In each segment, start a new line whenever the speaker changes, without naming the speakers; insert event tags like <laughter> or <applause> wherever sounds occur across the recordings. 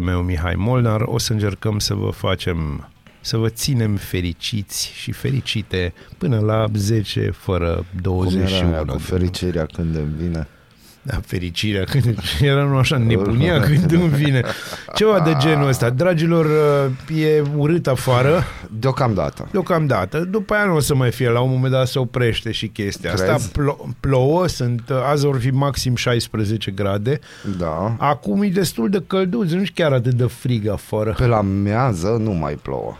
meu Mihai Molnar, o să încercăm să vă facem să vă ținem fericiți și fericite până la 10 fără 21. Cum
era cu fericirea când îmi vine?
Da, fericirea, când <laughs> era nu așa, nebunia <laughs> când îmi vine. Ceva de genul ăsta. Dragilor, e urât afară.
Deocamdată.
Deocamdată. După aia nu o să mai fie. La un moment dat se oprește și chestia Crezi? asta. Plo- plouă, sunt, azi vor fi maxim 16 grade.
Da.
Acum e destul de călduț, nu chiar atât de frig afară.
Pe la mează nu mai plouă.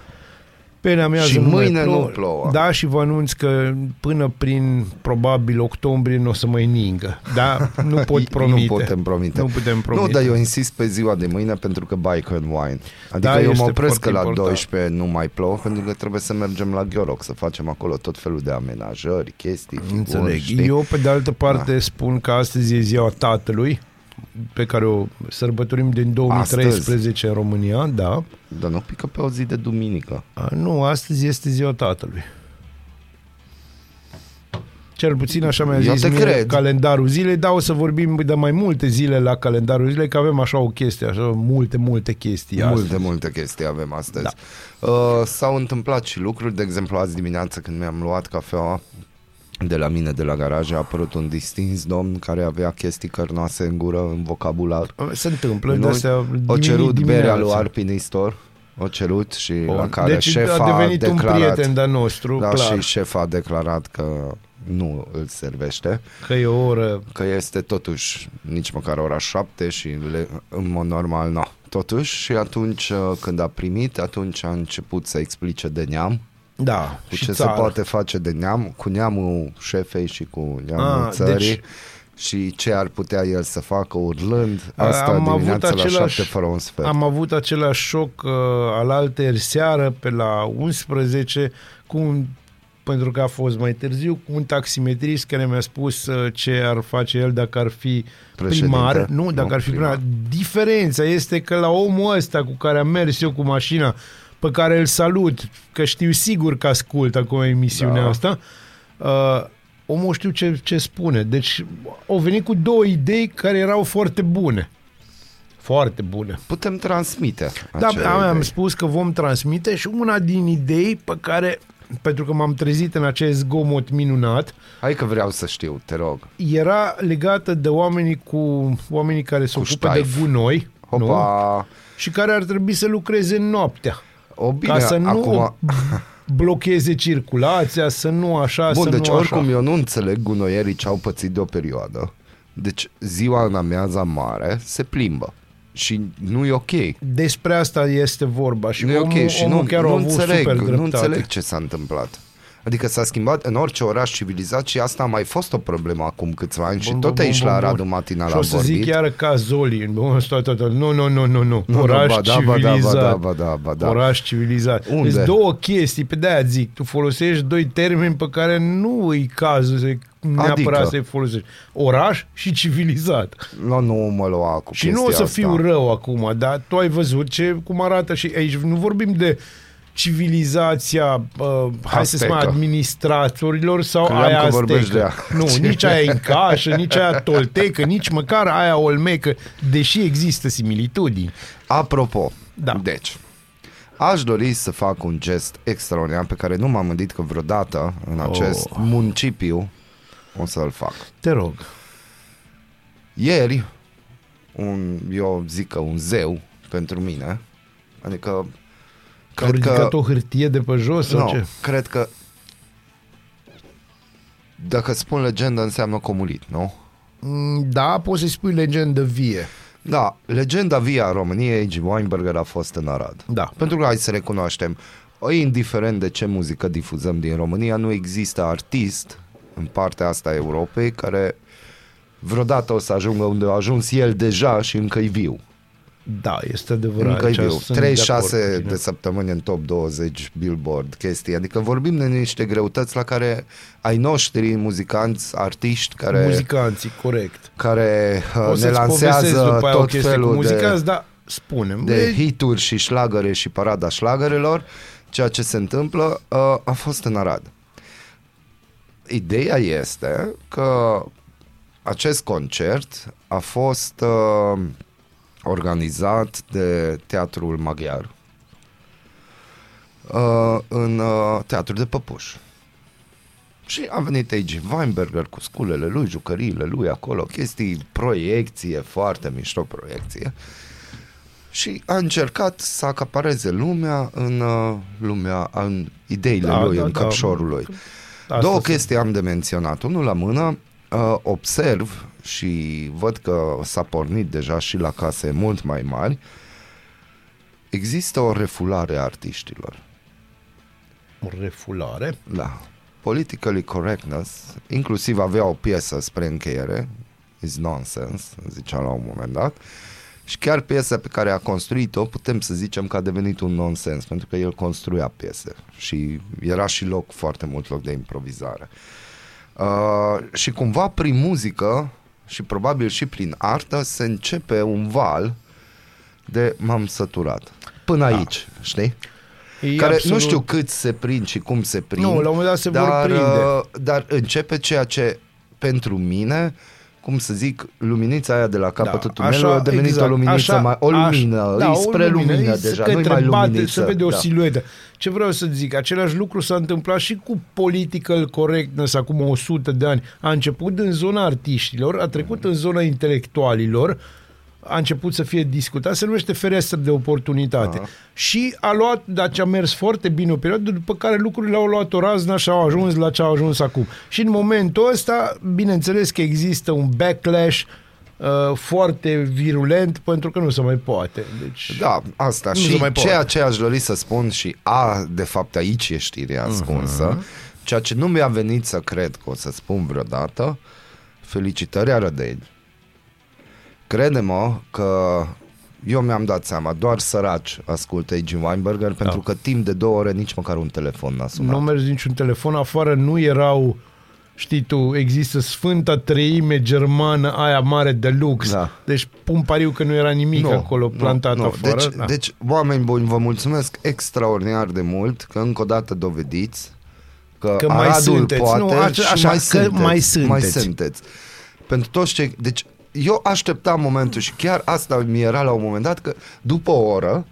Pena mea
și mâine plouă. nu plouă.
Da, și vă anunț că până prin probabil octombrie nu o să mai ningă. Da, nu <laughs> pot promite.
nu putem promite.
Nu putem promite.
Nu, dar eu insist pe ziua de mâine pentru că bike and wine. Adică da, eu mă opresc că la important. 12 nu mai plouă pentru că trebuie să mergem la Gheoroc să facem acolo tot felul de amenajări, chestii, figuri,
Înțeleg. Știi? Eu pe de altă parte da. spun că astăzi e ziua tatălui pe care o sărbătorim din 2013 astăzi. în România, da.
Dar nu pică pe o zi de duminică.
A, nu, astăzi este ziua tatălui. Cel puțin așa mi-a zis mie cred. calendarul zilei, dar o să vorbim de mai multe zile la calendarul zilei, că avem așa o chestie, așa multe, multe chestii
Multe,
astăzi.
multe chestii avem astăzi. Da. Uh, s-au întâmplat și lucruri, de exemplu azi dimineață când mi-am luat cafeaua, de la mine, de la garaj, a apărut un distins domn care avea chestii cărnoase în gură, în vocabular.
Se întâmplă, de astea
O cerut berea lui Arpinistor, o cerut și Bun. la care deci șefa a devenit a declarat,
un prieten de nostru,
da,
clar.
și șefa a declarat că nu îl servește.
Că e o oră...
Că este totuși nici măcar ora șapte și le, în mod normal nu. Totuși și atunci uh, când a primit, atunci a început să explice de neam
da,
cu ce țară. se poate face de neam, cu neamul șefei și cu neamul A, ah, țării. Deci, și ce ar putea el să facă urlând asta am dimineața avut același, la 7 fără un sfert.
Am avut același șoc uh, al alteri seară pe la 11 cu un pentru că a fost mai târziu, cu un taximetrist care mi-a spus uh, ce ar face el dacă ar fi primar. Nu, dacă nu, ar fi primar. primar. Diferența este că la omul ăsta cu care am mers eu cu mașina pe care îl salut, că știu sigur că ascult acum emisiunea da. asta, uh, omul știu ce, ce spune. Deci au venit cu două idei care erau foarte bune. Foarte bune.
Putem transmite.
Da, am, am spus că vom transmite și una din idei pe care pentru că m-am trezit în acest zgomot minunat.
Hai că vreau să știu, te rog.
Era legată de oamenii cu oamenii care se ocupă de gunoi, Hopa. nu? Și care ar trebui să lucreze noaptea.
O, bine,
ca să nu
acum... <laughs>
blocheze circulația, să nu așa,
Bun,
să
deci
nu
oricum
așa.
eu nu înțeleg gunoierii ce au pățit de o perioadă. Deci ziua în amiaza mare se plimbă. Și nu e ok.
Despre asta este vorba și
nu
omul,
e ok și
omul
nu,
chiar
nu,
avut
înțeleg,
super
nu înțeleg ce s-a întâmplat. Adică s-a schimbat în orice oraș civilizat și asta a mai fost o problemă acum câțiva ani bun, și tot bun, aici bun, la Radu Matinal
și o să
vorbit.
zic chiar ca Zoli. Nu, nu, nu, nu, nu. Oraș
ba, da,
civilizat.
Ba da, ba da, ba da.
Oraș civilizat.
Unde?
Deci două chestii, pe de-aia zic. Tu folosești doi termeni pe care nu e cazul să neapărat adică? să-i folosești. Oraș și civilizat.
Nu, nu mă lua cu
Și nu o să
asta.
fiu rău acum, dar tu ai văzut ce, cum arată și aici. Nu vorbim de civilizația, uh, hai să spunem, administratorilor sau
Cream
aia
că
aztecă.
de ea.
Nu, nici aia incașă, nici aia toltecă, nici măcar aia olmecă, deși există similitudini.
Apropo,
Da.
deci, aș dori să fac un gest extraordinar pe care nu m-am gândit că vreodată în acest
Oh.
municipiu o să-l fac.
Te rog.
Ieri, un, eu zic că un zeu pentru mine, adică
Au
cred
ridicat
că,
o hârtie de pe jos sau
nu,
ce?
cred că dacă spun legendă înseamnă comulit, nu?
Mm, Da, poți să-i spui legendă vie.
Da, legenda via a României, G. Weinberger a fost în Arad.
Da.
Pentru că hai să recunoaștem, indiferent de ce muzică difuzăm din România, nu există artist în partea asta a Europei care vreodată o să ajungă unde a ajuns el deja și încă e viu.
Da, este adevărat.
Încă e
Aici
viu.
sunt de acord cu
36
tine.
de săptămâni în top 20 Billboard chestii. Adică vorbim de niște greutăți la care ai noștri muzicanți, artiști care,
Muzicanții, corect.
care uh,
O
ne
să-ți povestesc
lansează
după aia o
tot
chestie cu
felul de
muzicanți, dar spunem.
de
e-
hituri și șlagăre și parada șlagărelor, ceea ce se întâmplă uh, a fost în Arad. Ideea este că acest concert a fost uh, organizat de Teatrul Maghiar uh, în uh, Teatrul de Păpuș. Și a venit aici Weinberger cu sculele lui, jucăriile lui acolo, chestii, proiecție, foarte mișto proiecție. Și a încercat să acapareze lumea în uh, lumea, în ideile
Da,
lui,
da,
în
da.
căpșorul lui.
Asta
Două
sunt.
chestii am de menționat. Unul la mână, uh, observ și văd că s-a pornit deja și la case mult mai mari, există o refulare a artiștilor.
O refulare.
Da. Politically correctness, inclusiv avea o piesă spre încheiere, is nonsense, zicea la un moment dat, și chiar piesa pe care a construit-o putem să zicem că a devenit un nonsens, pentru că el construia piese și era și loc, foarte mult loc de improvizare. Uh, și cumva prin muzică și probabil și prin artă se începe un val de m-am săturat. Până aici, știi?
E
care
absolut-
nu știu cât se prind și cum se prind.
Nu, la un moment dat se vor
dar,
prinde.
uh, Dar începe ceea ce pentru mine cum să zic, luminița aia de la capătul
Da,
tunelului a devenit
exact,
o luminiță
așa,
mai, o lumină,
așa,
e
da, o
spre lumină,
e
deja,
către
nu mai
bate,
luminiță.
Se vede o
da.
siluetă. Ce vreau să zic, același lucru s-a întâmplat și cu political correctness acum 100 de ani. A început în zona artiștilor, a trecut în zona intelectualilor, a început să fie discutat, se numește fereastră de oportunitate.
Aha.
Și a luat, dar ce a mers foarte bine o perioadă, după care lucrurile au luat o raznă și au ajuns la ce au ajuns acum. Și în momentul ăsta, bineînțeles că există un backlash uh, foarte virulent pentru că nu se mai poate. Deci,
Da, asta.
Nu se
și
mai poate.
ceea ce aș dori să spun și a, de fapt aici e știrea ascunsă, uh-huh. ceea ce nu mi-a venit să cred că o să spun vreodată, felicitări Arădeni. Crede-mă că eu mi-am dat seama, doar săraci ascultă A.G. Weinberger, pentru că timp de două ore nici măcar un telefon n-a sunat.
nu a mers niciun telefon afară, nu erau știi tu, există Sfânta Treime Germană, aia mare de lux.
Da.
Deci pun pariu că nu era nimic
Nu,
acolo plantat
nu, nu.
afară.
Deci,
da.
deci, oameni buni, vă mulțumesc extraordinar de mult că încă o dată dovediți că,
Că mai
Aradul
sunteți.
poate
Nu, așa-
și
așa,
mai,
că
sunteți,
mai sunteți.
mai sunteți. Pentru toți cei... Deci eu așteptam momentul și chiar asta mi era la un moment dat că după o oră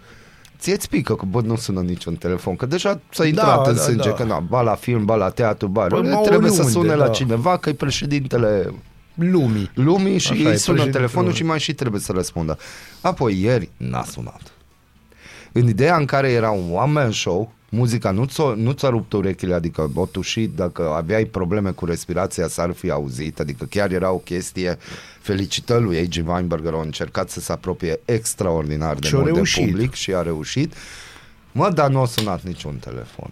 ție-ți pică că bă, nu sună niciun telefon, că deja s-a intrat
Da,
în
da,
sânge,
da.
că na, ba la film, ba la teatru, ba
Păi, mă,
trebuie să
oriunde,
sune la
da.
cineva că e președintele
Lumii.
lumii și
Așa
îi
e,
sună
președintele
telefonul
lumii.
și mai și trebuie să răspundă. Apoi ieri n-a sunat. În ideea în care era un one-man show, muzica nu ți-a, nu ți-a rupt urechile, adică o tușit, dacă aveai probleme cu respirația s-ar fi auzit, adică chiar era o chestie, felicitări lui A.G. Weinberger, a încercat să se apropie extraordinar de
Și a
mult de
reușit.
public și a reușit. Mă, dar nu a sunat niciun telefon.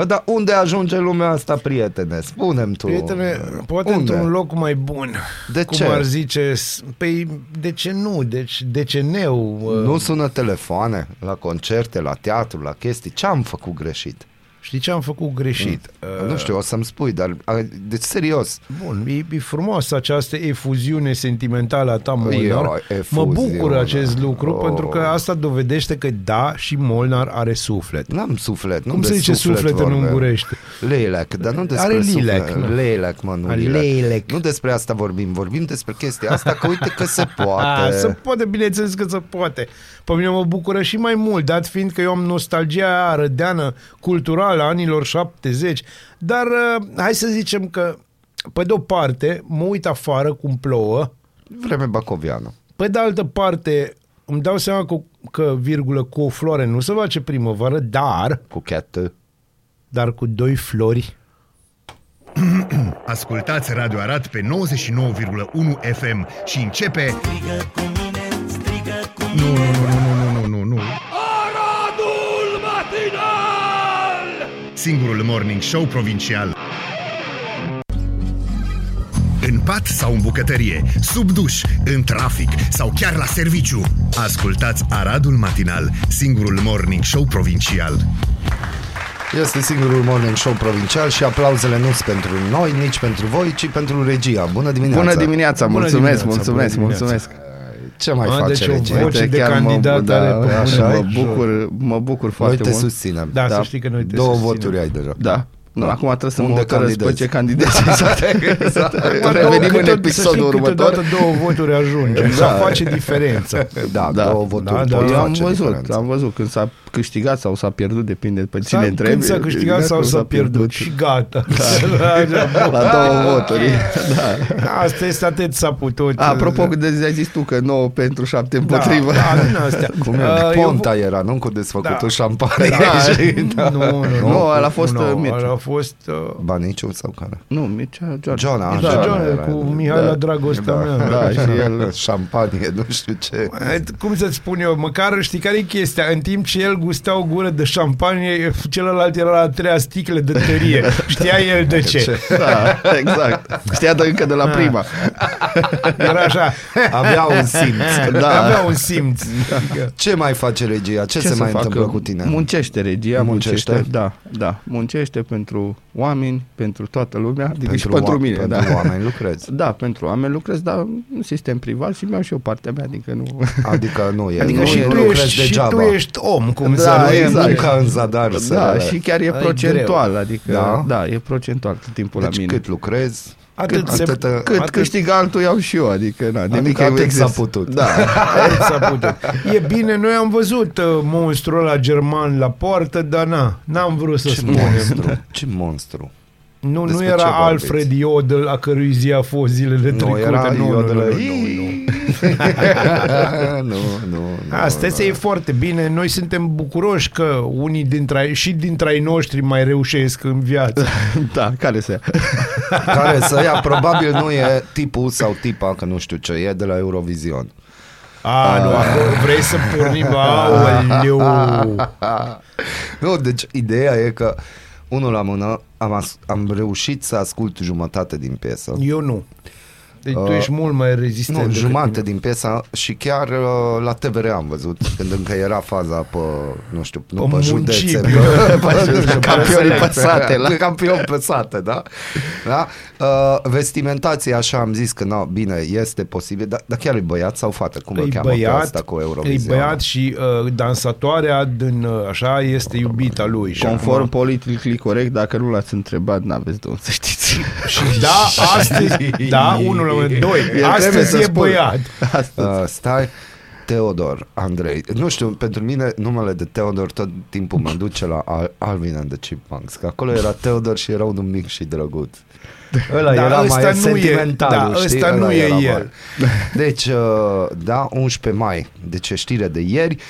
Bă, dar unde ajunge lumea asta, prietene? Spune-mi tu.
Prietene, poate
unde?
într-un loc mai bun.
De
cum
ce?
ar zice, s- păi de ce nu? Deci de ce neu? uh,
Nu sună telefoane la concerte, la teatru, la chestii. Ce am făcut greșit?
Știi ce am făcut greșit? Uh,
Nu știu, o să-mi spui, dar a, deci serios.
Bun, e, e frumos această efuziune sentimentală a ta, Molnar.
Ia,
Mă
efuziune.
bucur acest lucru,
Oh.
pentru că asta dovedește că da, și Molnar are suflet.
N-am suflet, nu
Cum
de
se zice suflet în
vorbim.
ungurește?
Leilec, dar nu despre
Are
suflet.
lilec, nu?
Leilec, mă, nu
A,
lilec.
leilec.
Nu despre asta vorbim, vorbim despre chestia asta, că uite că se
A, <laughs>
poate.
se poate, bineînțeles că se poate. Pe mine mă bucură și mai mult, dat fiind că eu am nostalgia aia rădeană culturală a anilor 70. Dar uh, hai să zicem că, pe de o parte, mă uit afară cum plouă,
Vreme bacoviană.
pe de altă parte, îmi dau seama că, că virgulă, cu o floare nu se face primăvară, dar,
Cu chetă.
dar cu doi flori. <clears throat>
Ascultați Radio Arad pe 99,1 FM și începe...
Strigă cu mine, strigă cu
Nu, nu, nu, nu, nu, nu, nu, nu. Singurul morning show provincial. În pat sau în bucătărie, sub duș, în trafic sau chiar la serviciu. Ascultați Aradul Matinal, singurul morning show provincial.
Este singurul morning show provincial și aplauzele nu sunt pentru noi, nici pentru voi, ci pentru regia. Bună dimineața!
Bună dimineața,
Bună
mulțumesc,
dimineața,
mulțumesc,
bună dimineața.
mulțumesc.
Ce mai
A,
face
deci o
regia?
voce de
chiar
candidat
mă,
are
da,
pe
așa,
bune.
mă bucur, mă bucur
Noi
foarte
te
mult.
susținem.
Da,
Da.
să știi că noi te
Două
susținem.
voturi ai deja.
Da. Nu, acum trebuie să
Unde
mă hotărăsc pe
candidezi?
ce candidez. <laughs> Exact. exact.
Acum
Revenim
două-
în
câteodată-
episodul
să știi,
următor.
Câteodată două voturi ajunge. Da. face diferența. <laughs>
Da,
Da.
două voturi
Da, da.
pot
Eu am
face
văzut,
diferența.
am văzut când s-a câștigat sau s-a pierdut, depinde pe cine
Sau
întrebi.
când s-a câștigat sau s-a pierdut și gata. Da. <laughs>
La două voturi. Da.
Asta este atât s-a putut.
Apropo, de ai zis tu că 9 pentru 7 împotrivă.
Da, da, din astea.
Cum e?
Uh, eu-
Ponta era, nu? Cu desfăcutul
Da.
șampanie.
Da, nu, nu, nu.
Nu, ăla a fost,
nu,
uh, Mircea.
ăla a fost uh,
Baniciu sau care?
Nu, Mircea George.
John,
da,
așa,
John,
era,
cu
era.
Mihai la
Da.
dragostea mea.
Da, și el
Șampanie, nu știu ce.
Cum să-ți spun eu, măcar știi care e chestia? În timp ce el gusta o gură de șampanie, celălalt era la a treia sticle de tărie. <laughs> Știa el de ce.
Da, exact. Știa de încă de la prima.
Era așa.
Avea un simț.
Da.
Avea un simț. Adică,
Ce mai face regia? Ce, se
să
mai
facă?
întâmplă cu tine?
Muncește regia,
Muncește?
muncește. Da, da. Muncește pentru oameni, pentru toată lumea, adică și
oa-
pentru mine.
pentru
da.
oameni lucrezi. <laughs>
Da, pentru oameni lucrez, dar în sistem privat și mi-au și eu partea mea, adică nu...
Adică nu e,
adică
nu
și,
e,
tu
lucrezi
ești, și
degeaba.
tu ești om, cum
Da,
să
nu
nu
e
exact.
munca în zadar. să-
Da, și chiar e
E
procentual, adică
Da?
da? e procentual tot timpul
Deci
la mine.
cât lucrezi,
Atât se-
atât,
Cât
atât,
câștigă altul iau și eu, adică na, nimic
Adică
e
atât
exces.
s-a putut.
Da. <laughs>
Atât s-a putut. E bine, noi am văzut uh, monstrul ăla german la poartă, dar na, n-am vrut să
ce
spunem.
monstru, ce monstru.
Nu, nu
Despre
era
ce vorbiți?
Alfred Iodel, a cărui zi a fost zilele
Nu
trecute.
era
nu, nu,
eu de
nu,
la...
nu, nu, nu. <laughs>
nu, nu, nu.
Asta
nu.
e foarte bine. Noi suntem bucuroși că unii dintre ai- și dintre ai noștri mai reușesc în viață. <laughs>
da, care să ia? <laughs>
Care să ia, probabil nu e tipul sau tipa, că nu știu ce e, de la Eurovision.
A, nu, acolo vrei să pornim? Aoleu!
Nu, deci ideea e că unul la mână am, as- am reușit să ascult jumătate din piesă.
Eu nu. Deci tu
Uh,
ești mult mai rezistent.
Nu,
decât
jumate
mine.
din piesa și chiar uh, la TVR am văzut când încă era faza pe, nu știu, nu
Pe
pe, județe,
municipiu. <laughs>
pe,
nu știu,
pe
campioni
selecte.
pe sate, la-
Campioni pe sate, da? da? Uh, vestimentația, așa am zis că, na, bine, este posibil, dar, dar chiar e băiat sau fată? Cum îl
E
cheamă pe
băiat,
asta cu
e
Eurovision?
băiat și uh, dansatoarea din, uh, așa este iubita lui. Și
Conform
acum-
politically corect, dacă nu l-ați întrebat, n-aveți de unde să știți.
Și da, <laughs> astăzi, da, unul la mână, doi,
El trebuie
astăzi
să
e
spună.
băiat.
Astăzi.
Uh, stai, Teodor, Andrei. Nu știu, pentru mine numele de Teodor tot timpul mă duce la Al- Alvin and the Chipmunks, că acolo era Teodor și era unul mic și drăguț. Ăla
Da,
era
ăsta
mai
nu e-
sentimental,
da,
știi?
ăsta
Ăla
nu e
era
el.
mai- Deci, uh, da, 11 mai, deci e știre de ieri, uh,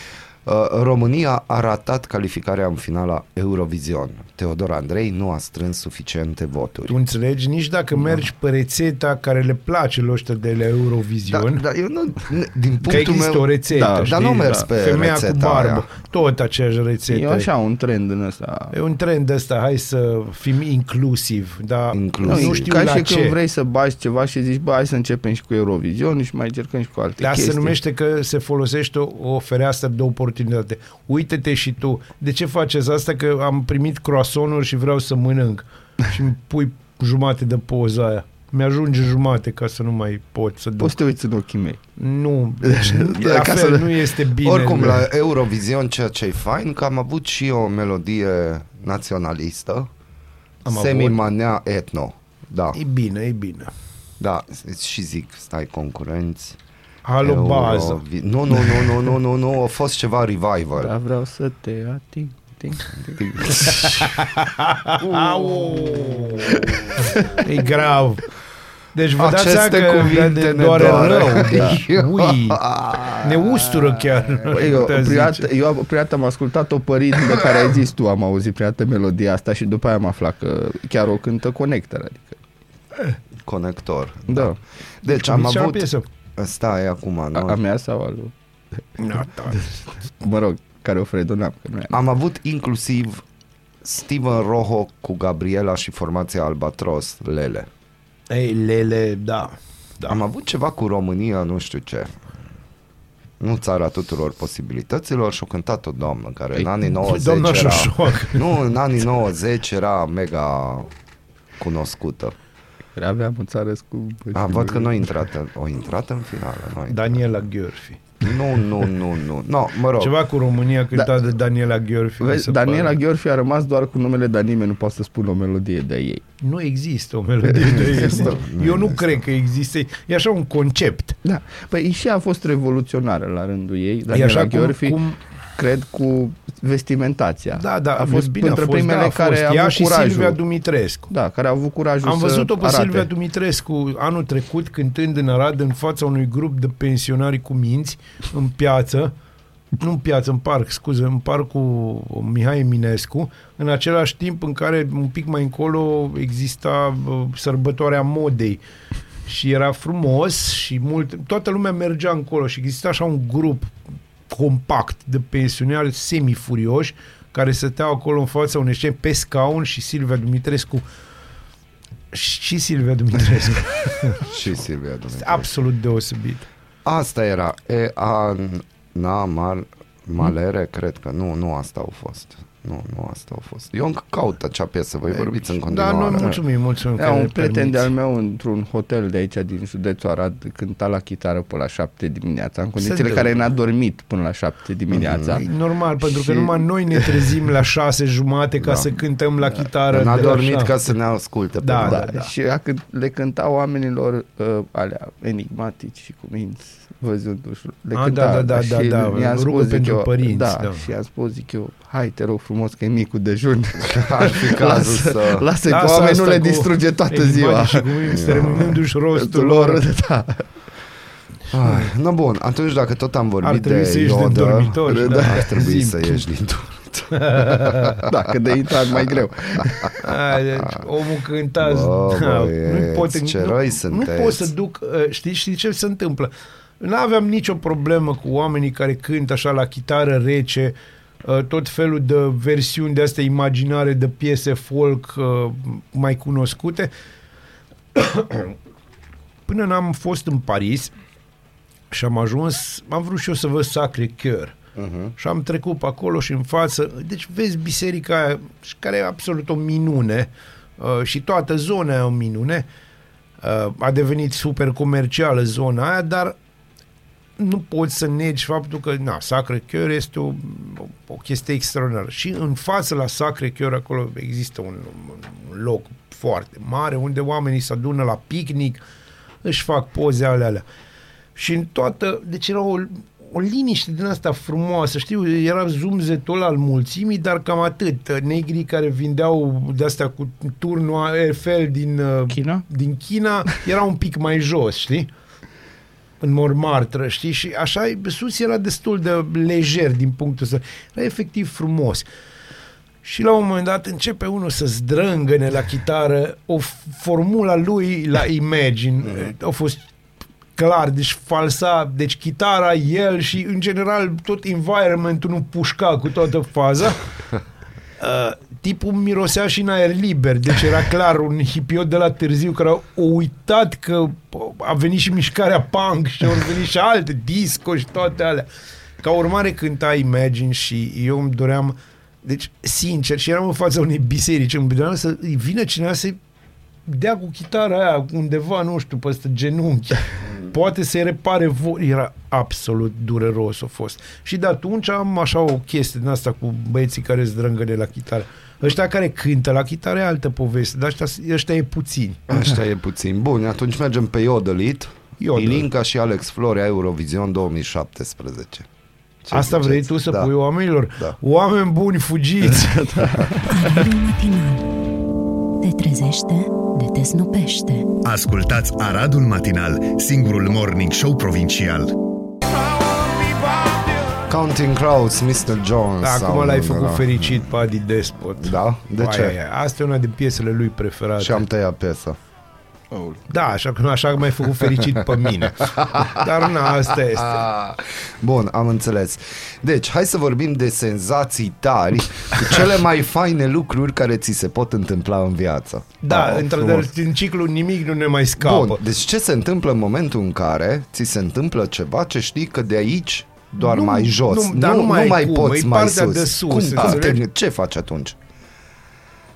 România a ratat calificarea în finala Eurovision. Teodor Andrei nu a strâns suficiente voturi.
Tu înțelegi? Nici dacă mergi pe rețeta care le place lui ăștia de la
Da,
Eurovision,
da, eu nu, din
că
punctul
există
meu...
o rețetă,
Da,
știi?
dar nu mers pe
Femeia cu
rețeta
barbă,
aia.
tot aceeași rețetă.
E așa un trend în ăsta.
E un trend ăsta, hai să fim inclusiv, dar
Inclusiv.
nu știu
ca
la
și
ce.
când vrei să bagi ceva și zici, bă, hai să începem și cu Eurovision și mai încercăm și cu alte
Dar
chestii.
se numește că se folosește o, o fereastră de oportunitate. Uite-te și tu. De ce faceți asta? Că am primit croissanturi și vreau să mănânc. <laughs> Și îmi pui jumate de poza aia. Mi-ajunge jumate ca să nu mai pot să duc.
Poți să te uiți în ochii mei.
Nu, deci <laughs> la
Ca
fel,
să-
nu este bine.
Oricum, la Eurovision, ceea ce e fain, că am avut și o melodie naționalistă,
Am
semi-manea etno. Da,
E bine, e bine.
da, și zic, stai concurenți.
Alo, bază.
Eurovi- Nu, nu, nu, nu, nu, nu, nu, a fost ceva revival.
Dar vreau să te ating. Ting, ting.
Au! E grav. Deci vă dați
Aceste
seama că
cuvinte
ne
ne
doare
doare.
rău. Deci, ui, ne ustură chiar.
Băi, eu,
putea
prima
zice.
dată, eu prima dată am ascultat o părinte de care ai zis tu, am auzit prima dată melodia asta și după aia am aflat că chiar o cântă Connector, adică.
Conector.
Da.
Deci
Am
am
avut...
avut...
piesă.
Stai acum,
A,
nu?
a mea sau al lui?
Da, da. <laughs>
Mă rog, care o fredonam, că nu e.
Am avut inclusiv Steven Rojo cu Gabriela și formația Albatros, Lele.
Ei, Lele, da.
Da. Am avut ceva cu România, nu știu ce. Nu țara tuturor posibilităților și-o cântat o doamnă care
Ei,
în anii 90
doamna
era...
Șoșoacă.
Nu, în anii 90 era mega cunoscută.
Aveam în țară scumpă.
A,
și
văd
nu-
că nu a intrat, în- o intrat în finală. Nu a intrat.
Daniela Gheorfi.
Nu, nu, nu, nu. No, mă rog.
Ceva cu România cântat de Daniela Gheorghiu. mi
Vezi,
se
Daniela
pare.
Gheorghi a rămas doar cu numele, dar nimeni nu poate să spună o melodie de ei.
Nu există o melodie de asta. Eu nu cred că există. E așa un concept.
Da. Păi și ea a fost revoluționară la rândul ei,
E
Daniela
așa cum,
Gheorghi,
cum
cred, cu vestimentația.
Da, da,
a fost
bine, a
între
fost,
primele
da, a
care
fost.
a
Ea
avut
și
curajul.
Silvia Dumitrescu.
Da, care a avut curajul
Am
să
văzut-o pe
arate.
Silvia Dumitrescu anul trecut cântând în Arad în fața unui grup de pensionari cu minți în piață, nu în piață, în parc, scuze, în parcul Mihai Eminescu, în același timp în care un pic mai încolo exista uh, sărbătoarea modei și era frumos și mult, toată lumea mergea încolo și exista așa un grup compact de pensionari semifurioși care stăteau acolo în fața unei scene pe scaun și Silvia Dumitrescu și Silvia Dumitrescu. <laughs>
Și Silvia Dumnezeu.
Absolut deosebit.
Asta era. E, a, na, mal, malere, cred că. Nu, nu asta au fost. Nu, nu asta au fost. Eu încă caut acea piesă, voi vorbiți în
Da,
continuare.
noi mulțumim, mulțumim. că
Era
ne
un prieten
permiți.
de-al meu într-un hotel de aici din județul Arad cânta la chitară până la șapte dimineața, în condițiile
întâmplă.
care n-a dormit până la șapte dimineața.
E normal, pentru că
Și-
numai noi ne trezim la șase jumate ca
Da.
să cântăm la chitară.
N-a
de la
dormit
șapte.
ca să ne asculte. pe
Da,
noi.
Da,
da, da.
Și ea când le cânta oamenilor uh, alea enigmatici și cu minți văzându-și. Le
Ah,
cânta,
da, da, da,
și
da, da,
i-am
rugă
spus, zic
pentru
eu,
părinți,
Da,
da.
și i-am spus, zic eu, hai te rog frumos că e micul dejun. <laughs>
Ar fi cazul să...
Lasă că
Lasă
oamenii nu
asta
le
cu
distruge toată
enigmatici
ziua.
Și cu minți, terminându-și rostul
lor,
lor. <laughs>
da.
Ai, no bun, atunci dacă tot am vorbit
Ar trebui
de
să ieși din
Yoda,
dormitor.
da,
da.
ar trebui
Zi-mi.
să ieși din dormitor. <laughs>
da, că de intrat mai greu.
Ai, deci, omul cânta
Bă,
da, nu
băieți,
pot,
ce
nu,
răi
nu
sunteți.
pot să duc uh, știi, știi ce se întâmplă nu aveam nicio problemă cu oamenii care cântă așa la chitară rece uh, tot felul de versiuni de astea imaginare de piese folk uh, mai cunoscute <coughs> până n-am fost în Paris și am ajuns am vrut și eu să văd Sacre Coeur
Uh-huh.
și am trecut pe acolo și în față, deci vezi biserica aia, și care e absolut o minune uh, și toată zona e o minune. Uh, a devenit super comercială zona aia, dar nu poți să negi faptul că na, Sacre Coeur este o, o chestie extraordinară. Și în față la Sacre Coeur acolo există un, un loc foarte mare unde oamenii se adună la picnic, își fac poze ale alea. Și în toată, deci era o, o liniște din asta frumoasă, știu, era zumzetul al mulțimii, dar cam atât. Negrii care vindeau de astea cu turnul Eiffel din uh,
China?
din China era un pic mai jos, știi? În Montmartre, știi? Și așa, sus era destul de lejer din punctul ăsta. Era efectiv frumos. Și la un moment dat începe unul să zdrângăne la chitară o formula lui la Imagine. A fost clar, deci falsa, deci chitara, el și în general tot environmentul nu pușca cu toată faza. <laughs> Uh, tipul mirosea și în aer liber, deci era clar un hipiot de la târziu care a uitat că a venit și mișcarea punk și au venit și alte disco și toate alea. Ca urmare cânta Imagine și eu îmi doream deci, sincer, și eram în fața unei biserici, îmi doream să vină cineva să dea cu chitara aia undeva, nu știu, peste genunchi. Poate să-i repare vo- Era absolut dureros a fost. Și de atunci am așa o chestie din asta cu băieții care zdrângăne la chitară. Ăștia care cântă la chitară e altă poveste, dar ăștia, ăștia e puțini.
Așa e puțin. Bun, atunci mergem pe Yodelit.
Yodel.
Ilinca și Alex Florea Eurovision 2017. Ce
Asta vrei
ziceți?
tu să
da.
pui oamenilor?
Da.
Oameni buni, fugiți! <laughs>
Aradul matinal Te trezește, de te snopește
Ascultați Aradul Matinal, singurul morning show provincial.
Counting Crows, Mr. Jones.
Da, Acum
sau
l-ai
nu,
făcut
da.
fericit pe Adi Despot.
Da? De
Aia,
ce?
aia. Asta e una din piesele lui preferate.
Și am tăiat piesa.
Da, așa că nu așa că m-ai făcut fericit pe mine. <laughs> Dar na, asta este.
Ah, Bun, am înțeles. Deci, hai să vorbim de senzații tari, cu cele mai faine lucruri care ți se pot întâmpla în viață.
Da,
Ah,
într-adevăr,
frumos.
din ciclu nimic nu ne mai scapă.
Bun, deci ce se întâmplă în momentul în care ți se întâmplă ceva ce știi că de aici doar
Nu-
mai jos,
nu- dar nu mai
mai
cum,
poți
e
mai
partea
sus.
de sus,
Cum, cum
înțelegi?
te, ce faci atunci?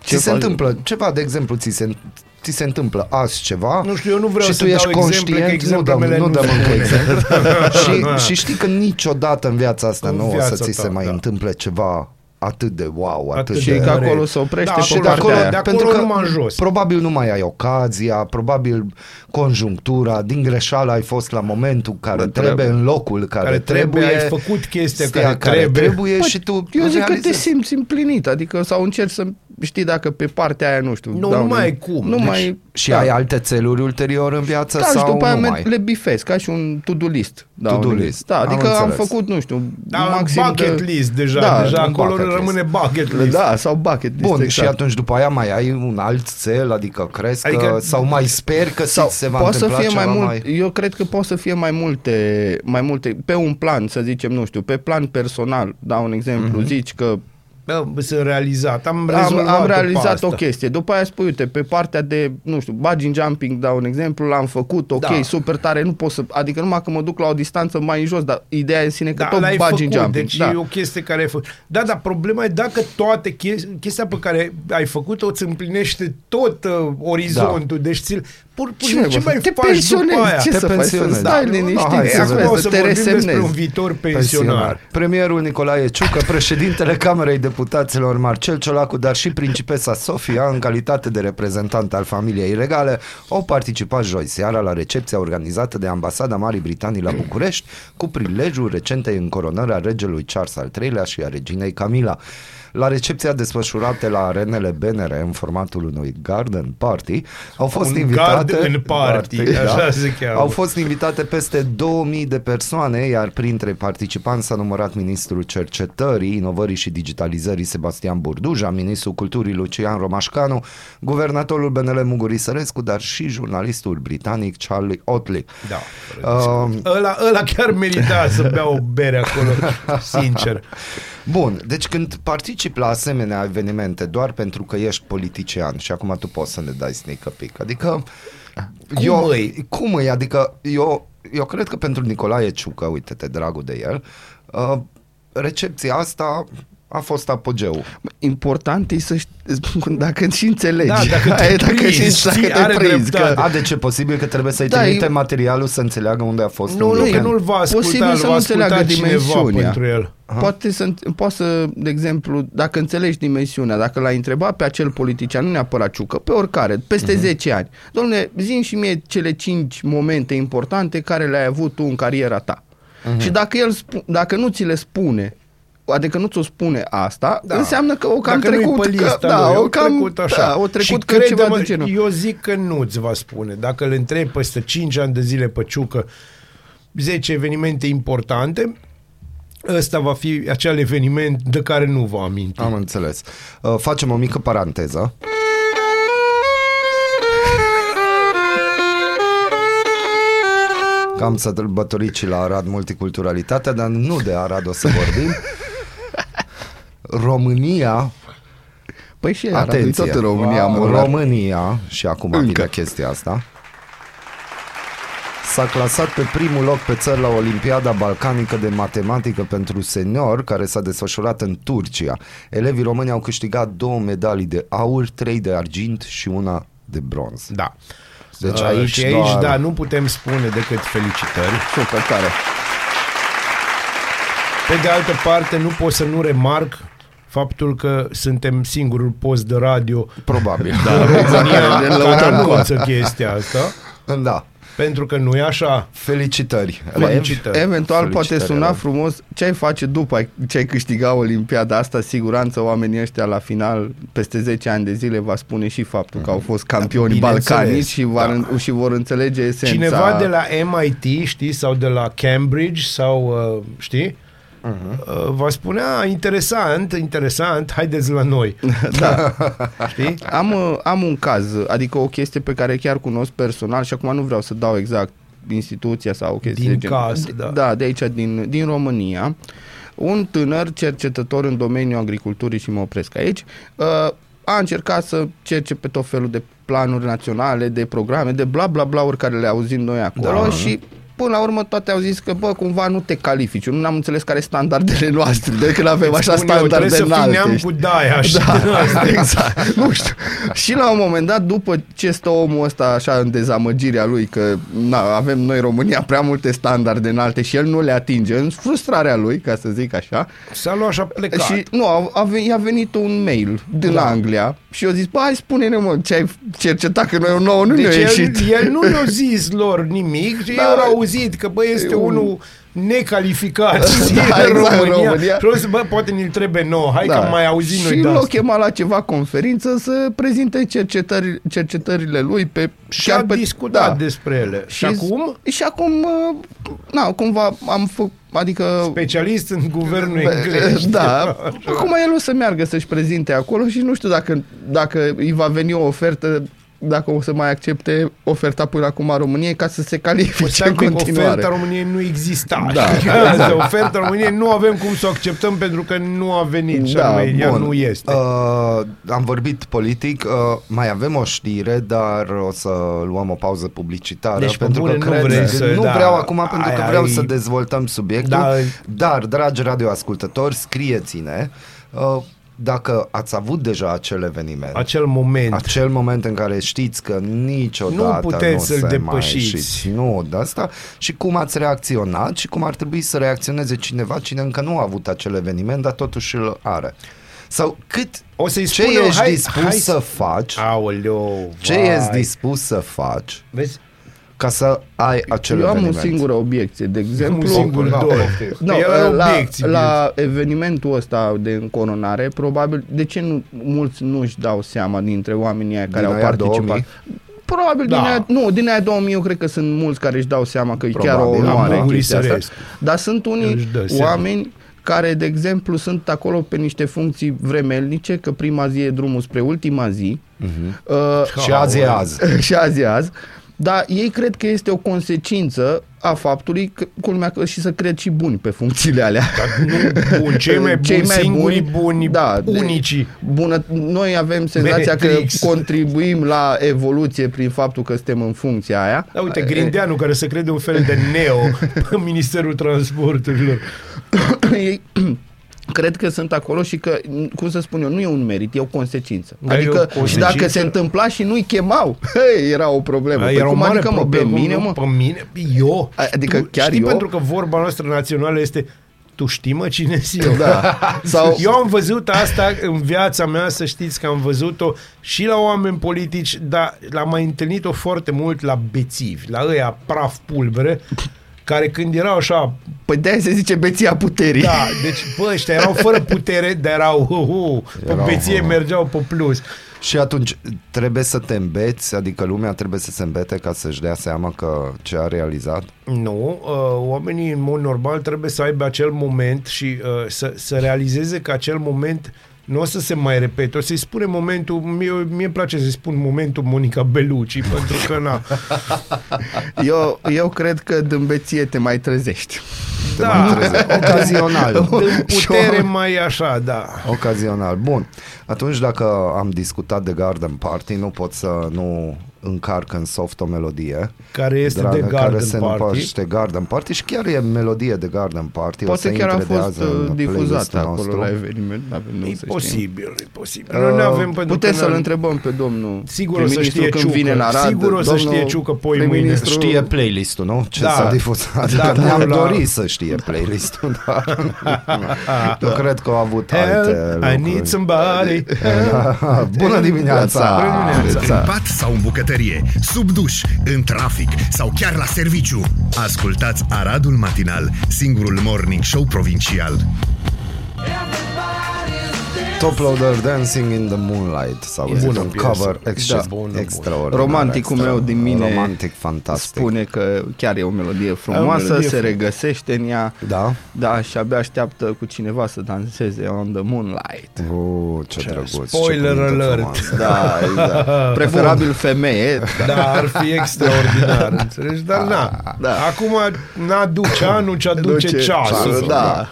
Ce
ți se
fac?
întâmplă ceva, de exemplu, ți se ți se întâmplă azi ceva
Nu știu, eu nu vreau
și
să
tu ești
dau exemple, că
conștient, nu dăm,
exemplele
nu
nu
dăm
sunt
încă
bune.
exemple. <laughs> și, și știi că niciodată în viața asta
În
nu o să
viața
ți
ta,
se mai
da.
întâmple ceva atât de wow, atât,
Atât
Și
de...
că
Corect.
acolo se oprește
Da,
și
și
Și
de
de
partea
acolo,
aia.
de acolo
pentru că
numai în jos.
probabil nu mai ai ocazia, probabil conjunctura, din greșeală ai fost la momentul care
Bă,
trebuie,
trebuie.
în locul care,
Care trebuie, ai făcut chestia
stea
care trebuie.
trebuie
Păi,
și tu
eu zic că te
realizezi.
simți împlinit, adică sau încerci să știi dacă pe partea aia, nu știu.
Nu,
dau
nu
un-
mai ai cum.
Nu
Deci,
mai...
Și ai alte țeluri ulterior în viață
da, și
sau
după aia
nu
merg-
mai?
le bifezi, ca și un to-do list. Da,
To-do
un-
list.
Da,
Am
adică am,
înțeles.
făcut, nu știu,
Da,
maxim
bucket
de...
list deja,
Da,
deja
un
acolo
bucket list.
rămâne bucket list.
Da, sau bucket list,
Bun,
exact.
și atunci după aia mai ai un alt cel, adică crezi
Adică-
că, sau mai sper că
sau
ți se va
poate să
întâmpla
fie mai
ceva
mult,
mai...
eu cred că pot să fie mai multe, mai multe, pe un plan, să zicem, nu știu, pe plan personal, dau un exemplu,
Mhm.
zici că
Bă, sunt realizat. Am
am,
rezolvat
am realizat
asta.
o chestie. După aia spui, uite, pe partea de, nu știu, bungee jumping, dau un exemplu, l-am făcut, ok,
Da.
super tare, nu pot să, adică numai că mă duc la o distanță mai în jos, dar ideea în sine că
Da,
tot
l-ai
bungee
făcut,
jumping.
deci
da.
e o chestie care ai făcut. Da, dar problema e dacă toate chesti- chestia pe care ai făcut-o îți împlinește tot uh, orizontul, deci ți pur, pur
Ce,
ce
bă,
mai
te
faci
pensionezi,
după aia?
ce
Te
să faci? Să
pensionezi.
stai
Da,
liniștit,
hai
să
să
Acum
vedem,
o
vezi,
să
să te
vorbim despre
resemnezi.
un viitor pensionar.
Premierul Nicolae Ciucă, președintele Camerei Deputaților Marcel Ciolacu, dar și principesa Sofia, în calitate de reprezentant al familiei regale, au participat joi seara la recepția organizată de Ambasada Marii Britanii la București, cu prilejul recentei încoronări a regelui Charles al III-lea și a reginei Camila. La recepția desfășurată la arenele BNR în formatul unui garden party au fost
Un
invitate
garden party, așa se cheamă.
Au fost invitate peste 2000 de persoane, iar printre participanți s-a numărat ministrul cercetării, inovării și digitalizării Sebastian Burduja, ministrul culturii Lucian Romașcanu, guvernatorul BNL Muguri Sărescu, dar și jurnalistul britanic Charlie Otley.
Da.
Uh,
Ăla, ăla chiar merita să bea o bere acolo, <laughs> sincer.
Bun, deci când participi la asemenea evenimente doar pentru că ești politician și acum tu poți să ne dai sneak peek, adică
Cum
eu,
îi?
cum îi? Adică eu, eu cred că pentru Nicolae Ciucă, uite-te, dragul de el, uh, recepția asta a fost apogeu.
Important e să știi, <laughs> dacă și înțelegi.
Da, dacă <laughs> te
Aia, dacă
prinzi,
și, dacă
știi,
te
are
prinzi,
dreptate.
că,
A, deci e posibil că trebuie să-i
Da,
trimite
e-
materialul să înțeleagă unde a fost
Nu,
un
nu,
loc.
că nu-l va asculta,
Posibil
îl
să
va
nu
asculta
înțeleagă
cineva
dimensiunea.
pentru el.
Poate să, poate să, de exemplu, dacă înțelegi dimensiunea, dacă l-ai întrebat pe acel politician, nu neapărat ciucă, pe oricare, peste uh-huh. 10 ani, domnule, zi și mie cele 5 momente importante care le-ai avut tu în cariera ta. Uh-huh. Și dacă el spu- dacă nu ți le spune, adică nu ți-o spune asta, da. înseamnă că o cam
Dacă nu-i
trecut,
pe
că,
lista
da,
lui,
o
o
cam,
trecut așa.
Da, o trecut
și
că ceva
crede-mă,
de genul.
Eu zic că nu-ți va spune. Dacă îl întrebi peste 5 ani de zile pe ciucă 10 evenimente importante, ăsta va fi acel eveniment de care nu va aminti.
Am înțeles. Uh, facem o mică paranteză. Că am sărbătorit și la Arad multiculturalitatea, dar nu de Arad o să vorbim. România,
Păi și Aradul e
atenție,
tot în România, mă, dar-
România, și acum
Încă.
vine chestia asta, s-a clasat pe primul loc pe țări la Olimpiada Balcanică de Matematică pentru senior, care s-a desfășurat în Turcia. Elevii români au câștigat două medalii de aur, trei de argint și una de bronz.
Da.
Deci
Uh,
aici
și aici,
doar-
da, nu putem spune decât felicitări. <laughs>
Super tare.
Pe de altă parte, nu pot să nu remarc faptul că suntem singurul post de radio
Probabil. <laughs>
da, în România
de
care
lăutăm
anunță chestia asta,
da.
pentru că nu e așa.
Felicitări.
Felicitări.
Eventual poate
Felicitări,
suna
Elev.
frumos ce ai face după ce ai câștigat Olimpiada asta, siguranță oamenii ăștia la final, peste 10 ani de zile, va spune și faptul că au fost campioni
Bineînțeles,
balcanici și, vor,
da.
și vor înțelege esența.
Cineva de la MIT, știi, sau de la Cambridge, sau, uh, știi,
Mhm.
uh, va spune, a, interesant, interesant, haideți la noi. <laughs>
Da. <laughs>
Știi?
Am, uh, am un caz, adică o chestie pe care chiar cunosc personal și acum nu vreau să dau exact instituția sau o chestie
Din
de
casă,
gen-
da.
Da, de aici, din, din România. Un tânăr cercetător în domeniul agriculturii și mă opresc aici, uh, a încercat să cerce pe tot felul de planuri naționale, de programe, de bla bla bla care le auzim noi acolo
Da.
și până la urmă toate au zis că, bă, cumva nu te califici. Eu nu am înțeles care sunt standardele <laughs> noastre, de când avem așa
Spun eu,
standarde
trebuie să fii
înalte.
neam cu daia și <laughs>
Da, <laughs>
din astea.
exact. Nu știu. Și la un moment dat, după ce stă omul ăsta așa în dezamăgirea lui, că na, avem noi România prea multe standarde înalte și el nu le atinge, în frustrarea lui, ca să zic așa,
S-a luat și a plecat.
și nu, a, a, ve- i-a venit un mail din
Da.
Anglia și eu zis, bă, hai spune-ne mă, ce ai cercetat, că noi nouă nu
Deci
ne-a
el,
ieșit.
el nu le-a zis lor nimic, și
Da.
da, au auzit că bă, este
E un-
unul necalificat <laughs>
Da,
în
exact, în
România.
România.
Și au zis, bă, poate ne-l trebuie nouă, hai că am mai auzit
Da. și
noi de
l-a
asta.
chemat la ceva conferință să prezinte cercetări, cercetările lui pe...
Și a
pe,
discutat da. despre ele. Și,
Și,
acum,
Și acum, uh, na, cumva am făcut, adică...
specialist în guvernul englez.
Da, <laughs> acum el o să meargă să-și prezinte acolo și nu știu dacă, dacă îi va veni o ofertă dacă o să mai accepte oferta până acum a României ca să se califice
Stai
în
un pic,
continuare.
oferta României nu exista.
Da.
Asta, <laughs> oferta României nu avem cum să o acceptăm pentru că nu a venit și
Da,
anume, ea
Bun.
nu este.
Uh, am vorbit politic, uh, mai avem o știre, dar o să luăm o pauză publicitară.
Deci, pe
pentru
bune,
că
nu
cred,
vrei să-
nu
da,
vreau acum pentru că
ai-
vreau
ai-
să dezvoltăm subiectul.
Da.
Dar, dragi radioascultători, scrieți-ne uh, dacă ați avut deja acel eveniment.
Acel moment.
Acel moment în care știți că niciodată
Nu puteți
nu
să-l
se
depășiți.
Mai ieșiți. nu, de asta. Și cum ați reacționat și cum ar trebui să reacționeze cineva, cine încă nu a avut acel eveniment, dar totuși îl are. Sau cât,
O să-i
ce
spun eu,
ești
hai-
dispus
hai
să
să-
faci,
Aoleu,
ce
vai.
ești dispus să faci
Vezi?
Ca să ai acel
Eu am o
eveniment.
singură obiecție, de
Un
exemplu...
singur
da,
dor.
poftim.
No,
El are
la,
obiecții,
la evenimentul ăsta de încoronare, probabil, de ce nu, mulți nu își dau seama dintre oamenii aia care
Din
au
aia
participat?
2000?
Probabil
Da.
din aia, nu, din aia 2000 eu cred că sunt mulți care își dau seama că e chiar o
Probabil,
onoare
da.
chestia asta.
Bucurii
Dar sunt unii
Își dă seama.
oameni care, de exemplu, sunt acolo pe niște funcții vremelnice, că prima zi e drumul spre ultima zi.
Mhm.
Uh,
Și azi e azi. <laughs>
și azi e azi. Dar ei cred că este o consecință a faptului că, culmea că și să cred și buni pe funcțiile alea.
Nu, bun, cei <laughs> mai buni, singurii buni,
da, de-
unicii.
Bună, noi avem senzația
Matrix.
că contribuim la evoluție prin faptul că suntem în funcția aia.
Da, uite, Grindeanu, care se crede un fel de neo <laughs> în Ministerul Transporturilor.
Ei cred că sunt acolo și că, cum să spun eu, nu e un merit, e o consecință.
Da, e
adică
o
și
consecință.
dacă se întâmpla și nu-i chemau, <laughs> hei, era o problemă. Păi
Era o
cum
mare
adică, mă, pe
problemă.
mine,
nu,
mă?
Pe mine? Eu?
Adică
tu,
chiar
știi,
eu?
pentru că vorba noastră națională este tu știi mă cine sunt eu?
Da. <laughs> Sau,
Eu am văzut asta în viața mea, să știți că am văzut-o și la oameni politici, dar l-am mai întâlnit-o foarte mult la bețivi, la ăia praf pulbere, care când erau așa,
păi de se zice beția puterii.
da, deci bă, ăștia erau fără putere, dar erau, hu, hu, pe
Erau,
beție
hu.
mergeau pe plus.
Și atunci trebuie să te îmbeți, adică lumea trebuie să se îmbete ca să-și dea seama că ce a realizat.
Nu, uh, oamenii în mod normal trebuie să aibă acel moment și uh, să, să realizeze că acel moment nu o să se mai repete. O să-i spune momentul, mie, mie îmi place să-i spun momentul Monica Bellucci, pentru că na, <laughs>
Eu, eu cred că din beție te mai trezești.
da,
Ocazional. <laughs>
în putere mai așa, da.
Ocazional. Bun. Atunci dacă am discutat de Garden Party, nu pot să nu încarc în soft o melodie.
Care este
dragă,
de
care
Garden
se
Party.
numește Garden Party și chiar e melodie de Garden Party. o
Poate
să
chiar a
intre de
fost
azi
uh,
în
difuzată
playlistul
acolo
nostru.
la eveniment. Avem noi
E
să știm.
posibil, e posibil.
Uh,
Noi nu avem pentru
Putem
că
să-l
n-am-
întrebăm pe domnul
Sigur o să
prim-ministru
știe
când
Ciucă.
vine la Rad.
Sigur o să
domnul
știe Ciucă poi mâine.
prim-ministru-
Știe playlistul, nu? Ce
Da.
s-a difuzat.
Da,
Da, ne-am
la-
dorit să știe playlistul, <laughs> dar nu cred că au avut alte
Help, I need
lucruri.
somebody. <laughs>
Bună dimineața!
Bună dimineața.
În pat sau în bucătărie, sub duș, în trafic sau chiar la serviciu. Ascultați Aradul Matinal, singurul morning show provincial.
Top Loader Dancing in the Moonlight sau
E
zic
bună
un
piesă.
cover extra,
Da, bună, bună.
extraordinar.
Romanticul meu din mine
Romantic, fantastic.
Spune că chiar e o melodie frumoasă,
melodie
se
frum-
regăsește în ea.
Da?
Da, și abia așteaptă cu cineva să danseze on the moonlight.
Uh, ce, drăguț. ce
spoiler
cuvinte
alert.
frumoase.
Da, exact. <laughs> Preferabil femeie.
Da, ar fi extraordinar, înțelegi? Dar na,
Da.
acum n-aduce anul ce aduce
Duce
ceasul.
ceasul, da.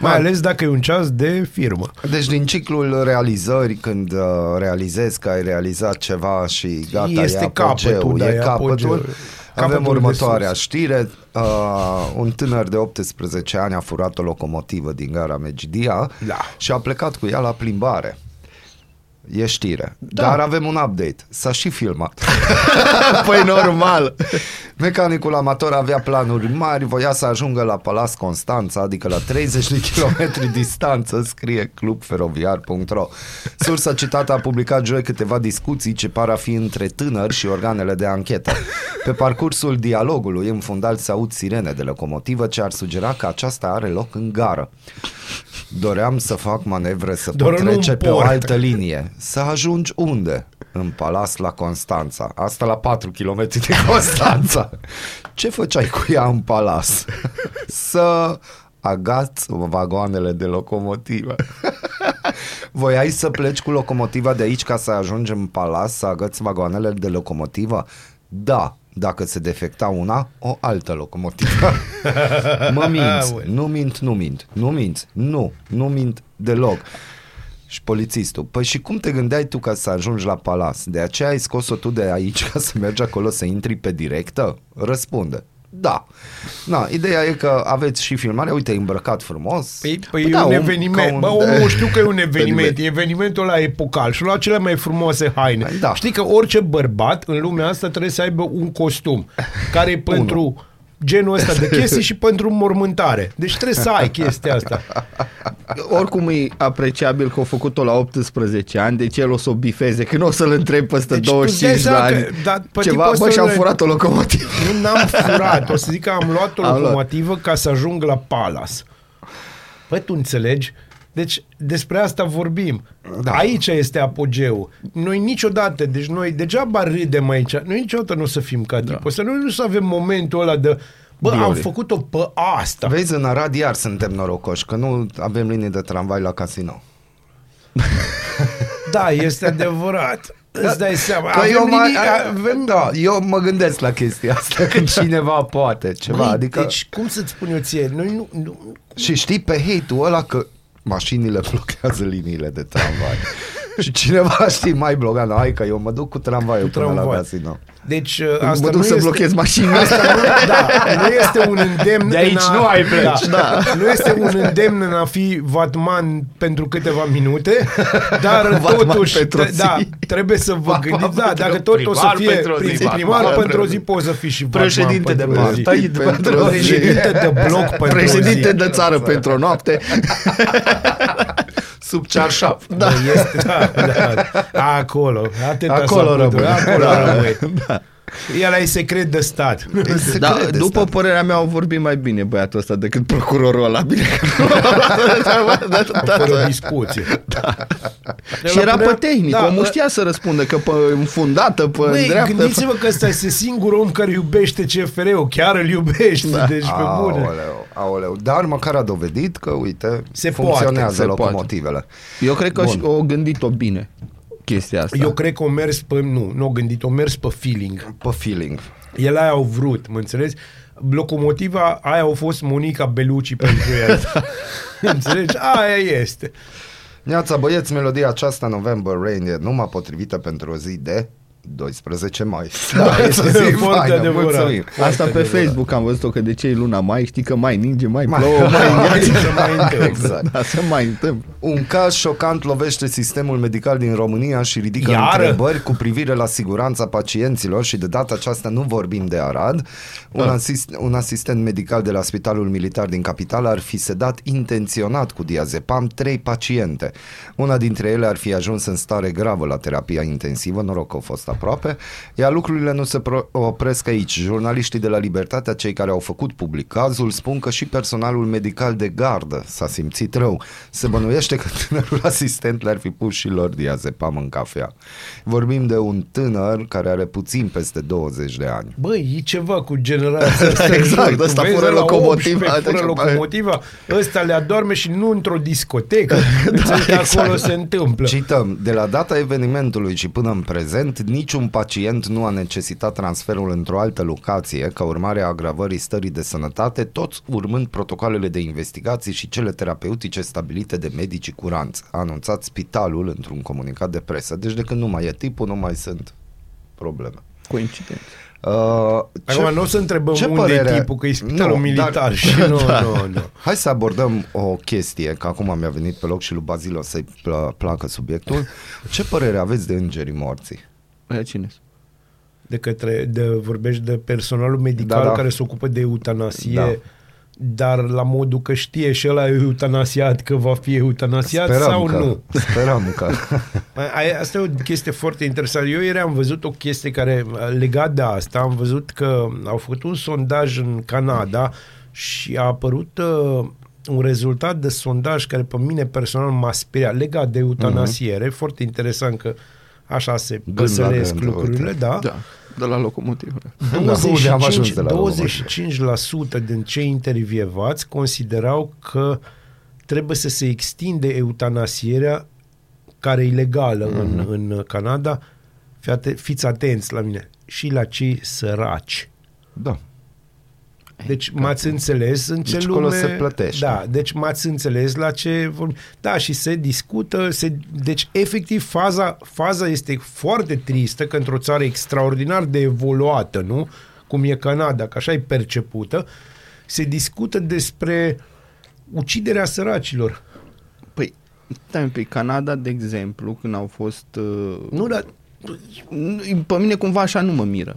Mai ales dacă e un ceas de firmă.
Deci din ciclul realizări, când uh, realizezi că ai realizat ceva și gata,
Este
e apogeul,
capătul, da,
e
e
capătul,
apogeul. capătul
Avem
de
următoarea
sus.
știre. Uh, un tânăr de 18 ani a furat o locomotivă din gara Megidia
Da.
și a plecat cu ea la plimbare. E știre. Da. Dar avem un update. S-a și filmat. <laughs>
Păi normal.
Mecanicul amator avea planuri mari, voia să ajungă la Palas Constanța, adică la 30 de kilometri distanță, scrie clubferoviar.ro. Sursa citată a publicat joi câteva discuții ce par a fi între tânări și organele de anchetă. Pe parcursul dialogului, în fundal se aud sirene de locomotivă ce ar sugera că aceasta are loc în gară. Doream să fac manevre să
Doar
pot
nu
trece
în
pe o
port.
altă linie. Să ajungi unde? În Palas la Constanța. Asta la 4 km de <laughs> Constanța. Ce făceai cu ea în Palas? Să agați vagoanele de locomotivă. <laughs> Voiai să pleci cu locomotiva de aici ca să ajungi în Palas, să agăți vagoanele de locomotivă? Da, dacă se defecta una, o altă locomotivă. <laughs> mă minți,
Aoleu.
nu mint, nu mint, nu mint, nu, nu mint deloc. Și polițistul, păi și cum te gândeai tu ca să ajungi la palas? De aceea ai scos-o tu de aici ca să mergi acolo să intri pe directă? Răspunde. Da. Na, ideea e că aveți și filmarea, uite, e îmbrăcat frumos.
Păi, păi
Păi
e
da,
un
om-
eveniment.
ca un-
Bă, omul știu că e un <laughs> eveniment.
Eveniment.
E evenimentul ăla epocal și lua cele mai frumoase haine.
Da.
Știi că orice bărbat în lumea asta trebuie să aibă un costum care e pentru genul ăsta de <laughs> chestii și pentru mormântare. Deci trebuie să ai chestia asta.
Oricum e apreciabil că au făcut-o la 18 ani, deci el o să o bifeze, când o să-l întreb peste
Deci tu
25
îți
de
dai seama
ani.
că- dar pe
ceva,
tipul
bă,
ăsta
și-am
nu-
furat o locomotivă.
Nu n-am furat. O să zic că am luat o
Am luat.
locomotivă ca să ajung la Palas. Păi tu înțelegi? Deci despre asta vorbim. Da. Aici este apogeul. Noi niciodată, deci noi degeaba râdem aici, noi niciodată nu o să fim ca tipul ăsta. Noi nu o să avem momentul ăla de bă, am
Diole.
făcut-o pe asta.
Vezi, în Arad iar suntem norocoși, că nu avem linii de tramvai la casino.
Da, este adevărat. Îți dai seama.
Că
avem
eu, mă,
linii-
avem, da, eu mă gândesc la chestia asta, că cineva poate ceva,
Băi,
adică...
Deci, cum să-ți spun eu ție? Noi nu, nu,
Și știi pe hate-ul ăla că mașinile blochează liniile de tramvai. Și cineva știi mai blocat, hai că eu mă duc cu tramvaiul până la
tramvai.
casino.
Deci uh, asta
Mă duc
nu
să
este...
blochez mașinile.
Asta nu, <laughs> da, nu este un îndemn
De aici
în a,
nu ai pleci,
da, Nu este un îndemn în a fi vatman pentru câteva minute, dar <laughs>
Vatman
totuși
pentru o
tre- da,
zi.
trebuie să vă
Vatman
gândiți, da,
pentru-
dacă tot o să
primar
fie
pentru o zi,
prim-
vatman
primar
pentru
pentru o
o
zi,
zi.
poți să fii și vatman
Președinte de
pentru o zi.
partid pentru o zi.
Președinte de bloc pentru o zi.
Președinte de țară pentru o noapte. <laughs>
Sub cearșaf.
Da. Este, <laughs> da, da. Acolo. Atâta
Acolo
s-a putut,
rămâne.
Acolo
Da.
Rămâne. El e secret de stat.
Se
Da,
crede
după
asta.
părerea mea au vorbit mai bine băiatul ăsta decât procurorul ăla. Bine că nu
Fără discuție. Da.
Și era pe tehnic,
Da,
omul știa să răspundă că pe înfundată, pe
Băi,
dreaptă.
gândiți-vă că ăsta este singurul om care iubește CFR-ul, chiar îl iubește, da. deci pe bune.
Aoleu, aoleu. Dar măcar a dovedit că, uite,
Se
funcționează
poate,
se
locomotivele.
Eu cred că
Bun.
și- o gândit-o bine chestia asta.
Eu cred că o mers pe, nu, nu o gândit, o mers pe feeling.
Pe feeling.
El aia au vrut, mă înțelegi? Locomotiva aia au fost Monica Belucci pentru el. <laughs> <laughs> înțelegi? Aia este.
Neața băieți, melodia aceasta November Rain e numai potrivită pentru o zi de 12 mai. <laughs>
Da, este
Zi
foarte
faină,
adevărat.
mulțumim.
Asta pe
adevărat.
Facebook am văzut-o că de ce e luna mai, știi că mai ninge, mai
Mai-
plouă, mai <laughs>
Hai
îngheață.
să mai întâmplă. <laughs>
Exact.
Da, se mai întâmplă.
Un caz șocant lovește sistemul medical din România și ridică
Iară?
întrebări cu privire la siguranța pacienților și de data aceasta nu vorbim de Arad. Un, asist, un asistent medical de la Spitalul Militar din capitală ar fi sedat intenționat cu diazepam trei paciente. Una dintre ele ar fi ajuns în stare gravă la terapia intensivă, noroc că au fost aproape, iar lucrurile nu se pro- opresc aici. Jurnaliștii de la Libertatea, cei care au făcut public cazul, spun că și personalul medical de gardă s-a simțit rău. Se bănuiește că tânărul asistent le-ar fi pus și lor diazepam în cafea. Vorbim de un tânăr care are puțin peste 20 de ani.
Băi, e ceva cu generația asta. <laughs>
Exact,
Jur, tu
ăsta
vezi
fără
ăla
locomotivă,
18 Fără
adică, bă.
locomotiva, ăsta le adorme și nu într-o discotecă. <laughs> da,
exact.
Acolo se întâmplă.
Cităm, de la data evenimentului și până în prezent, niciun pacient nu a necesitat transferul într-o altă locație ca urmare a agravării stării de sănătate, toți urmând protocoalele de investigații și cele terapeutice stabilite de medicii curanți, a anunțat spitalul într-un comunicat de presă. Deci de când nu mai e tipul, nu mai sunt probleme.
Coincidență.
Uh,
Acum nu o să întrebăm
ce
unde
părere-
e tipul, că e spitalul
Nu,
militar
dar- <laughs>
și nu,
Da.
nu, nu.
Hai să abordăm o chestie, că acum mi-a venit pe loc și lui Bazil o să-i pl- placă subiectul. Ce părere aveți de îngerii morții?
Aia cine
De către, de, vorbești de personalul medical
Da, da.
care se ocupă de eutanasie,
Da.
dar la modul că știe și ăla eutanasiat că va fi eutanasiat sau
că,
nu.
Sperăm că. <laughs>
Ai- Asta e o chestie foarte interesantă. Eu ieri am văzut o chestie care, legat de asta, am văzut că au făcut un sondaj în Canada și a apărut uh, un rezultat de sondaj care pe mine personal m-a speriat, legat de eutanasiere. Uh-huh. Foarte interesant că așa se
Gând la
păsăresc
gând,
lucrurile,
uite.
da?
Da, de la locomotivă. <laughs>
Da, unde am ajuns de la
25% din cei intervievați considerau că trebuie să se extinde eutanasierea care e legală mm-hmm. în, în Canada. Fiate, fiți atenți la mine. Și la cei săraci.
Da.
Deci m-ați înțeles în ce
Deci
lume...
acolo se plătește.
Da, deci m-ați înțeles la ce... vorb- Da, și se discută, se... deci efectiv faza, faza este foarte tristă că într-o țară extraordinar de evoluată, nu? Cum e Canada, că așa e percepută, se discută despre uciderea săracilor.
Păi, stai un pic, Canada, de exemplu, când au fost... Uh,
Nu, dar
nu, pe mine cumva așa nu mă miră.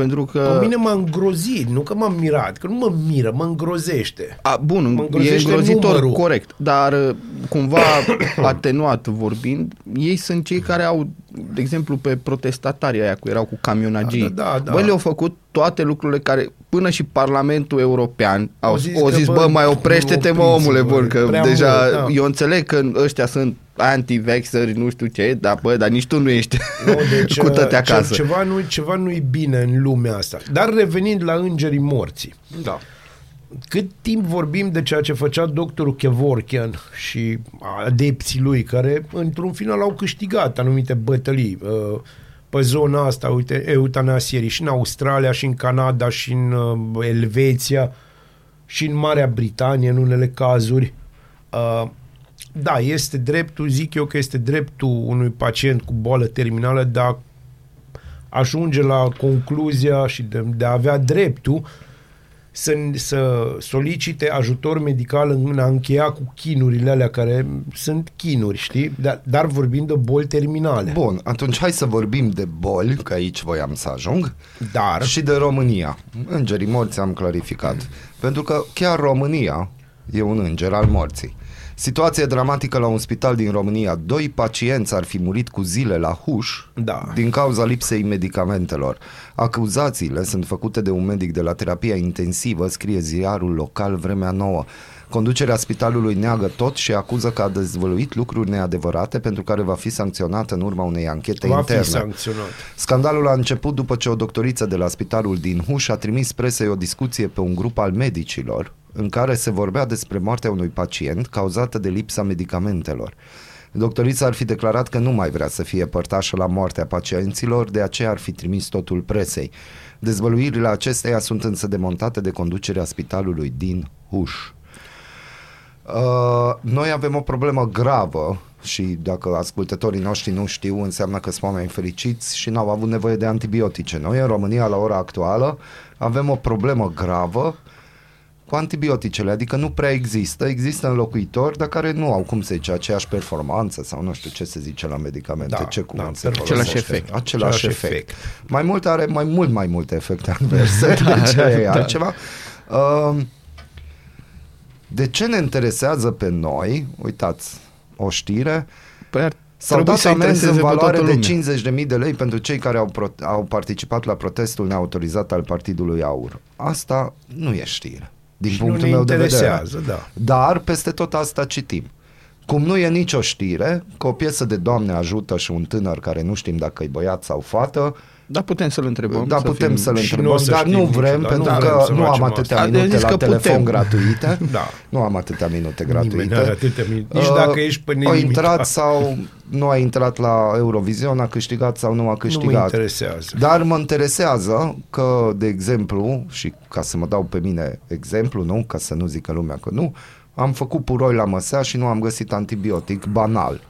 Pentru că...
pe mine m-a îngrozit, nu că m-am mirat, că nu mă miră, mă îngrozește.
A, bun,
Mă
e
îngrozește
îngrozitor,
numărul.
corect, dar uh, cumva <coughs> atenuat vorbind, ei sunt cei care au, de exemplu, pe protestatarii aia cu erau cu camionagii.
Da, da, da.
Băi, le-au făcut toate lucrurile care, până și Parlamentul European au
Au
zis,
zis
o
că,
zis,
bă,
bă, mai oprește-te, mă,
opriți-vă,
omule, bun, că
prea
deja,
mult, da.
eu înțeleg că ăștia sunt anti-vaxxeri, nu știu ce, dar bă, dar nici tu nu ești
Nu, deci, <laughs>
cu tăte
uh,
acasă.
Ce, ceva, nu, ceva nu-i bine în lumea asta. Dar revenind la îngerii morții.
Da.
Cât timp vorbim de ceea ce făcea doctorul Kevorkian și adepții lui, care într-un final au câștigat anumite bătălii uh, pe zona asta, uite, eutanasierii și în Australia, și în Canada, și în uh, Elveția, și în Marea Britanie, în unele cazuri. Uh, da, este dreptul, zic eu că este dreptul unui pacient cu boală terminală de a ajunge la concluzia și de, de a avea dreptul să, să solicite ajutor medical în a încheia cu chinurile alea care sunt chinuri, știi? Dar, dar vorbim de boli terminale.
Bun, atunci hai să vorbim de boli, că aici voiam să ajung,
Dar,
și de România. Îngerii morți am clarificat. Pentru că chiar România e un înger al morții. Situație dramatică la un spital din România. Doi pacienți ar fi murit cu zile la huș
Da.
din cauza lipsei medicamentelor. Acuzațiile sunt făcute de un medic de la terapia intensivă, scrie ziarul local Vremea Nouă. Conducerea spitalului neagă tot și acuză că a dezvăluit lucruri neadevărate pentru care va fi sancționată în urma unei anchete
va
interne.
fi sancționat.
Scandalul a început după ce o doctoriță de la spitalul din Huș a trimis presei o discuție pe un grup al medicilor în care se vorbea despre moartea unui pacient cauzată de lipsa medicamentelor. Doctorița ar fi declarat că nu mai vrea să fie părtașă la moartea pacienților, de aceea ar fi trimis totul presei. Dezvăluirile acesteia sunt însă demontate de conducerea spitalului din Huș. Uh, noi avem o problemă gravă și dacă ascultătorii noștri nu știu, înseamnă că sunt oameni fericiți și n-au avut nevoie de antibiotice. Noi în România, la ora actuală, avem o problemă gravă cu antibioticele, adică nu prea există, există înlocuitori, dar care nu au, cum se zice, aceeași performanță sau nu știu ce se zice la medicamente,
Da,
ce cuvânt
da,
se
același
folosește.
efect.
Același,
Același
efect.
efect.
Mai mult are mai mult mai multe efecte adverse, da, <laughs> <laughs> deci aia e altceva. Uh, de ce ne interesează pe noi, uitați, o știre,
Păi ar
S-au
trebui
dat
să
amenzi în
intereseze pe
valoare
toată
de
lumea.
50.000 de lei pentru cei care au, pro- au participat la protestul neautorizat al Partidului Aur. Asta nu e știre, din
Și nu
punctul
ne
meu de vedere.
interesează, da.
Dar peste tot asta citim. Cum nu e nicio știre că o piesă de Doamne ajută și un tânăr care nu știm dacă e băiat sau fată,
Da, putem să-l întrebăm.
da, putem
fim-
să-l
și nu
întrebăm,
o să
dar
știm
nu vrem
niciodată,
pentru
nu vrem
că
să
nu am
facem
atâtea
asta. A,
minute
zis
la
că
telefon
putem.
gratuite. <laughs>
Da.
Nu am atâtea minute
Nimeni
gratuite.
n-are atâtea minute. Nici
Uh,
dacă ești pe
A
nelimitat.
intrat sau nu a intrat la Eurovision, a câștigat sau nu a
Nu mă
câștigat.
interesează.
Dar mă interesează că, de exemplu, și ca să mă dau pe mine exemplu, nu, ca să nu zică lumea că nu, am făcut puroi la măsea și nu am găsit antibiotic banal.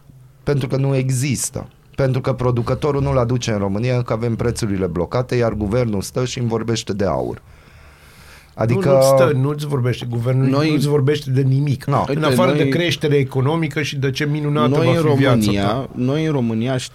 Pentru că nu există. Pentru că producătorul nu-l aduce în România, că avem prețurile blocate, iar guvernul stă și îmi vorbește de aur.
Adică... Nu, nu stă, nu-ți vorbește guvernul,
Noi-
Noi... nu-ți vorbește de nimic.
No.
În
Uite,
afară
noi-
de creștere economică și de ce minunată
noi
va
în
fi
România,
viața ta.
noi în România ș-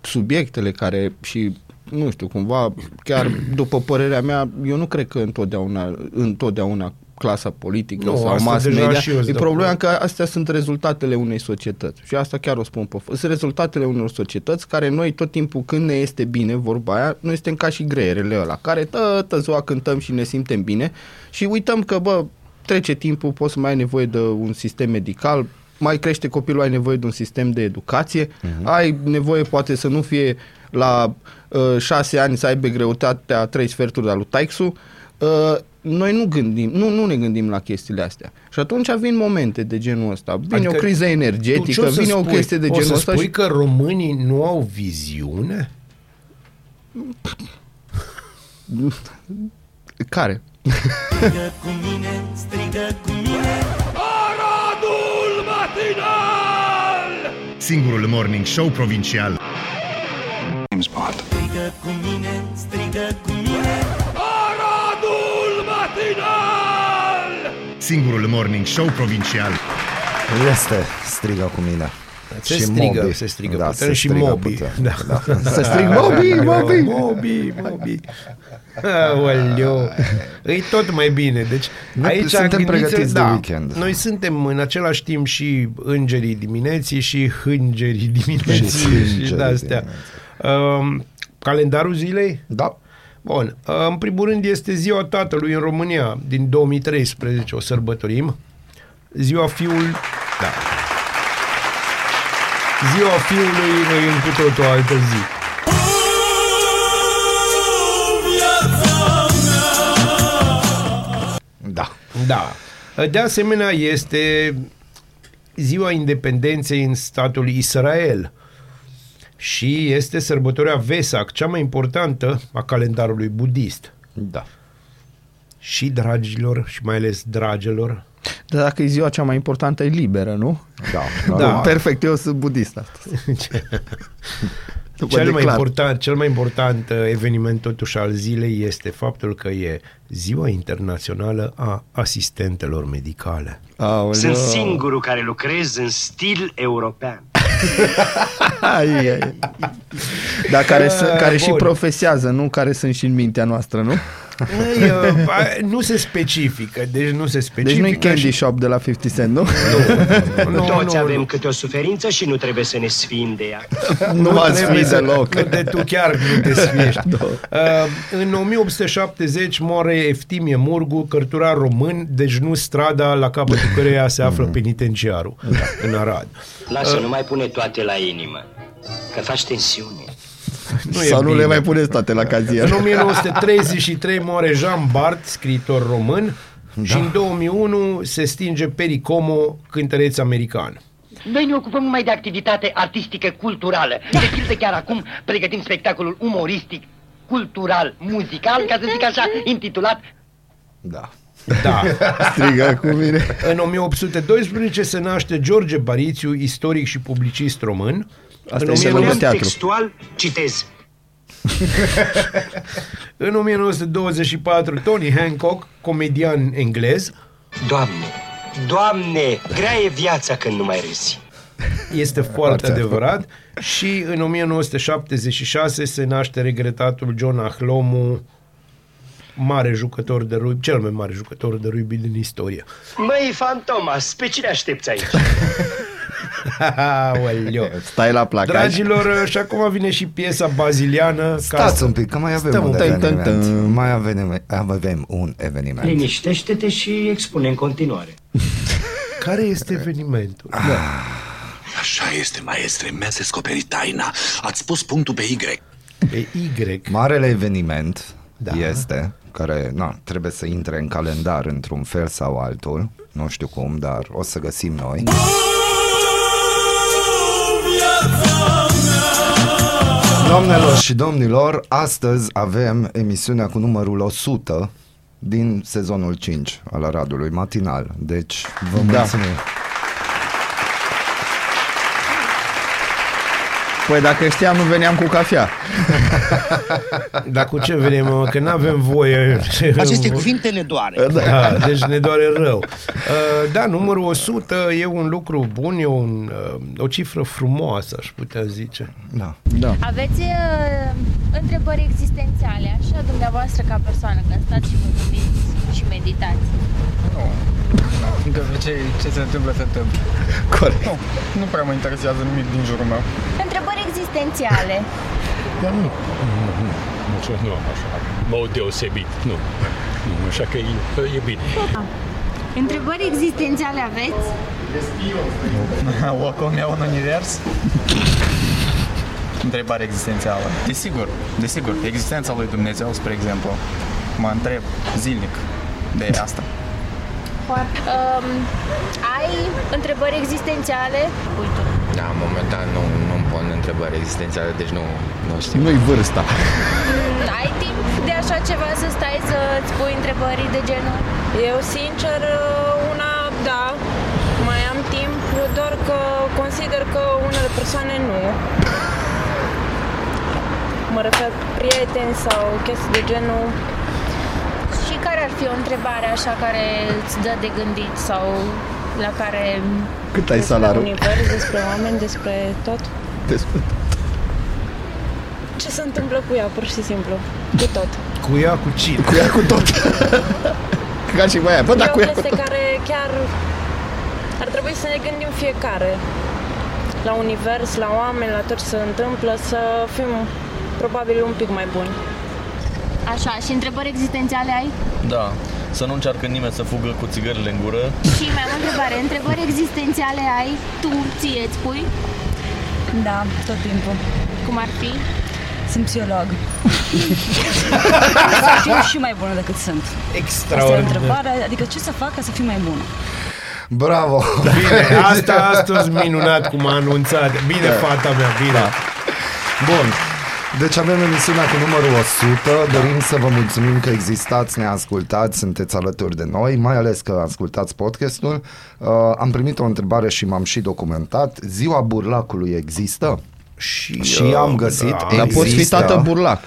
subiectele care și nu știu, cumva, chiar după părerea mea, eu nu cred că întotdeauna, întotdeauna clasa politică
Nu,
sau
asta
mass
deja
media.
și eu sunt
E
de
problema
acord.
că astea sunt rezultatele unei societăți. Și asta chiar o spun pe f- Sunt rezultatele unor societăți care noi tot timpul când ne este bine, vorba aia, noi suntem ca și greierele ăla, care toată ziua cântăm și ne simtem bine și uităm că, bă, trece timpul, poți să mai ai nevoie de un sistem medical, mai crește copilul, ai nevoie de un sistem de educație, uh-huh. ai nevoie poate să nu fie la uh, șase ani să aibă greutatea trei sferturi de alu taixu, uh, noi nu gândim, nu, nu ne gândim la chestiile astea. Și atunci vin momente de genul ăsta. Vine
Adică
o criză
Tu ce
energetică,
o să
vine o
spui?
chestie de
o
genul
să
ăsta
spui
și
că românii nu au viziune? <laughs>
care?
Strigă cu mine, strigă cu mine Aradul matinal
Singurul morning show provincial
Strigă cu mine, strigă cu mine
Singurul morning show provincial
Este, strigă cu mine.
Se
Și
strigă,
Moby.
se strigă
Da,
puternic
se
și
strigă
Moby.
puternic,
Da.
da. <laughs>
Să strig Moby, Moby!
Moby, Moby. Aoleu. E tot mai bine. Deci
Noi
aici
suntem
gândiți-
pregătiți de
da,
weekend.
Noi suntem în același timp și îngerii dimineții și hângerii dimineții și,
hângerii
și de-astea. Um, calendarul zilei?
Da.
Bun. În primul rând este ziua tatălui în România din 2013, o sărbătorim. Ziua fiul... Da. Ziua fiului e în cu totul o altă zi.
Da.
Da. De asemenea, este ziua independenței în statul Israel și este sărbătoarea Vesac, cea mai importantă a calendarului budist.
Da.
Și dragilor, și mai ales dragelor,
Dar dacă e ziua cea mai importantă, e liberă, nu?
Da.
Da.
Perfect, eu sunt budist astăzi. <laughs> Vă
cel mai,
declar.
important, cel mai important uh, eveniment totuși al zilei este faptul că e ziua internațională a asistentelor medicale.
Aoleu.
Sunt singurul care lucrez în stil european.
Ai, ai. Dar care, sunt, care și
bun.
profesează, nu? Care sunt și în mintea noastră, nu?
Ei, uh, a- nu se specifică, deci nu se specifică.
Deci nu e Candy
și-
Shop de la 50 Cent, nu?
Nu,
Toți
nu,
avem
nu.
câte o suferință și nu trebuie să ne sfim de ea.
Nu v-ați
trebuie
fi
să-
deloc.
Nu te, tu chiar nu te sfiești. uh, în 1870 moare Eftimie Murgu, cărturar român, deci nu strada la capătul căreia se află penitenciarul în Arad.
Lasă, nu mai pune toate la inimă, că faci tensiune. <laughs>
Nu e
Sau nu
bine.
le mai puneți toate la cazier.
În 1933 moare Jean Bart, scriitor român, da. și în 2001 se stinge Pericomo, cântăreț american.
Noi ne ocupăm numai de activitate artistică culturală. De pildă chiar acum pregătim spectacolul umoristic, cultural, muzical, ca să zic așa, intitulat
Da.
Da. <laughs>
Strigă cu mine.
În 1812 se naște George Barițiu, istoric și publicist român.
Asta
în,
e să
1900
luăm teatru.
textual, citez. <laughs>
în 1924 Tony Hancock, comedian englez,
Doamne, Doamne, grea e viața când nu mai râzi.
este <laughs> foarte adevărat și în 1976 se naște regretatul John Ahlomu, mare jucător de rugby, cel mai mare jucător de rugby din istorie.
Măi, Fantomas, pe cine aștepți aici? <laughs>
Aoleu.
Stai la placaj.
Dragilor, și acum vine și piesa baziliană.
Stați un pic, că mai avem
Stăm
un
un pic.
eveniment.
Tân, tân.
Mai avem, avem un eveniment.
Liniștește-te și expune în continuare. <laughs>
Care este evenimentul?
Așa este, maestre, mi-ați descoperit taina. Ați pus punctul pe Y.
Pe Y.
Marele eveniment
Da.
da. este, care na, trebuie să intre în calendar într-un fel sau altul, nu știu cum, dar o să găsim noi. Doamnelor și domnilor, astăzi avem emisiunea cu numărul 100 din sezonul 5 al Aradului Matinal. Deci, vă
Da. Păi dacă știam, nu veneam cu cafea. <laughs>
Dar cu ce venim, mă? Că nu avem voie. <laughs>
Aceste cuvinte ne doare.
Da, deci ne doare rău. Uh, Da, numărul 100 e un lucru bun, e un, uh, o cifră frumoasă, aș putea zice.
Da.
Da.
Aveți uh, întrebări existențiale, așa, dumneavoastră ca persoană, când stați și vă gândiți și meditați?
Fiindcă ce, ce se întâmplă, se întâmplă.
Corect.
Nu, nu prea mă interesează nimic din jurul meu.
Întrebări existențiale.
Dar nu, nu, nu, nu, nu am așa, mod deosebit, nu. nu așa că e, e bine.
Întrebări existențiale aveți?
Locul meu în univers? Întrebare existențială. Desigur, desigur, existența lui Dumnezeu, spre exemplu, mă întreb zilnic de asta.
Um, ai întrebări existențiale? Uite.
Da, momentan nu, nu-mi pun întrebări existențiale, deci nu, nu știu.
Nu-i vârsta.
Mm, <laughs> Ai timp de așa ceva să stai să-ți pui întrebări de genul?
Eu, sincer, una, da, mai am timp, doar că consider că unele persoane nu. Mă refer prieteni sau chestii de genul.
Și care ar fi o întrebare așa care îți dă de gândit sau la care...
Cât ai
despre
salariu?
univers, despre oameni, despre tot.
Despre
Ce se întâmplă cu ea, pur și simplu. Cu tot.
Cu ea, cu cine?
Cu ea cu tot. <laughs> Ca și mai aia. Bă, da,
e
cu
o
ea cu
chestie
tot.
care chiar ar trebui să ne gândim fiecare la univers, la oameni, la tot ce se întâmplă, să fim probabil un pic mai buni.
Așa, și întrebări existențiale ai?
Da, să nu încearcă nimeni să fugă cu țigările în gură.
Și mai am o întrebare. Întrebări existențiale ai? Tu ție îți pui?
Da, tot timpul.
Cum ar fi?
Sunt psiholog. <laughs> să fiu și mai bună decât sunt. Asta e
Extraordinar.
întrebarea, adică ce să fac ca să fiu mai bună?
Bravo!
Bine, <laughs> asta a fost minunat cum a anunțat. Bine,
Da.
fata mea, bine.
Da. Bun. Deci avem emisiunea cu numărul 100. Dorim să vă mulțumim că existați, ne ascultați, sunteți alături de noi, mai ales că ascultați podcastul. Uh, am primit o întrebare și m-am și documentat. Ziua burlacului există?
Și,
și
uh,
am găsit.
da.
Dar poți fi tată burlac.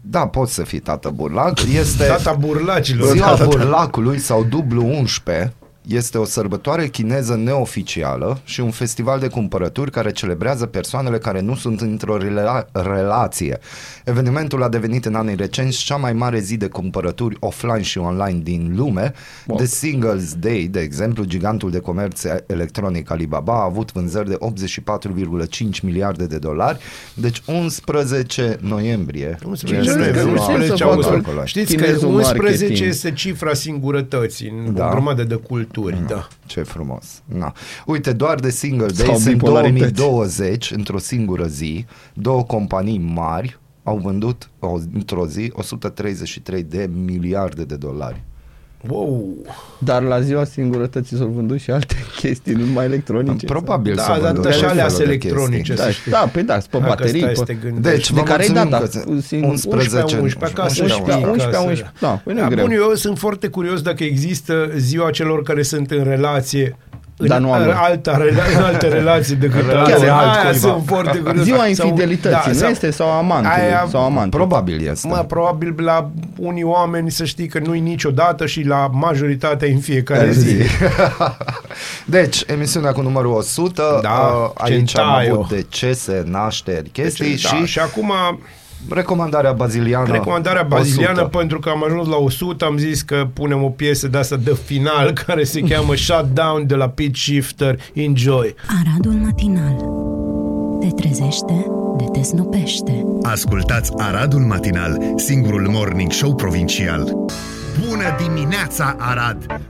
Da, poți să fii tată burlac. Este
Tata burlacilor.
Ziua
Da, da, da.
burlacului sau dublu 11 este o sărbătoare chineză neoficială și un festival de cumpărături care celebrează persoanele care nu sunt într-o rela- relație. Evenimentul a devenit în anii recenți cea mai mare zi de cumpărături offline și online din lume.
Wow.
The Singles Day, de exemplu, gigantul de comerț electronic Alibaba a avut vânzări de 84,5 miliarde de dolari, deci 11 noiembrie.
11 noiembrie.
11
11
11
11 11 11
11
11
11
11 11 11 11
11
11 11 11 11 11 11 11 11 11 11 11 11 11 11 11 11 11 11 11 11 11 11 legături, da. da.
Ce frumos. No. Uite, doar de single day Sau
sunt
2020, într-o singură zi, două companii mari au vândut o, într-o zi 133 de miliarde de dolari.
Wow.
Dar la ziua singurătății s-au vândut și alte <laughs> chestii, nu numai electronice.
Probabil
Da,
s-au
dar
vândut
așa
tot
alea
felul de
electronice,
chestii.
Da,
să știi.
da, pe da, pe
Dacă
baterii.
stai să
pe...
te gândești.
Deci,
de
vă
care ai dat,
mulțumim
da,
că
un singur-
11,
11, acasă
11,
știi,
11,
ca să-
11, da, păi nu e
Da,
greu.
bun, eu sunt foarte curios dacă există ziua celor care sunt în relație
Dar
în
nu am-
alta, rela- în alte relații decât
Relație
alea.
altcuiva.
Aia sunt foarte curios.
Ziua
Sau-
infidelității, nu
sau-
este? Sau amantului,
Aia-
sau amantul.
Probabil este.
Mă, probabil la unii oameni să știi că nu-i niciodată și la majoritatea în fiecare zi. <laughs>
Deci, emisiunea cu numărul 100,
Da,
uh, aici am
Centaio.
avut decese, nașteri, chestii
Deci, da,
și,
și acum
recomandarea baziliană.
recomandarea baziliană
100.
pentru că am ajuns la 100 am zis că punem o piesă de asta de final <laughs> care se cheamă Shutdown de la Pitch Shifter Enjoy
Aradul matinal te trezește, de te snopește.
Ascultați Aradul Matinal, singurul morning show provincial. Bună dimineața, Arad!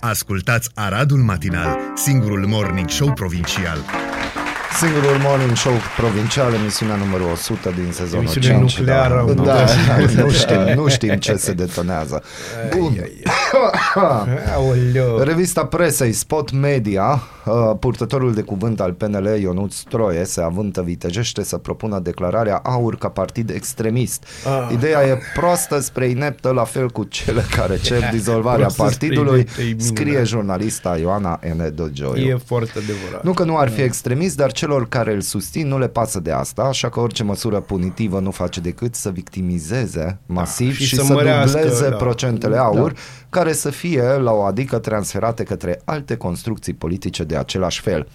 Ascultați Aradul Matinal, singurul morning show provincial.
Singurul morning show provincial, emisiunea numărul 100 din sezonul
Emisiune
5.
nucleară,
da,
mă,
da, <laughs>
da.
nu, știm, nu știm ce se detonează. Bun.
Aoleu. <laughs>
Revista presei Spot Media uh, purtătorul de cuvânt al PNL, Ionuț Troie, se avântă vitejește să propună declararea AUR ca partid extremist.
Ah.
Ideea e proastă spre ineptă, la fel cu cele care cer <laughs> dizolvarea
Proastă spre
partidului,
ineptă, e minunat.
scrie jurnalista Ioana N. Dogioiu.
E foarte adevărat.
Nu că nu ar fi extremist, dar celor care îl susțin nu le pasă de asta, așa că orice măsură punitivă nu face decât să victimizeze masiv
și
și,
să
să,
mărească,
dubleze
da.
procentele
Da.
Aur, care să fie la o adică transferate către alte construcții politice de același fel.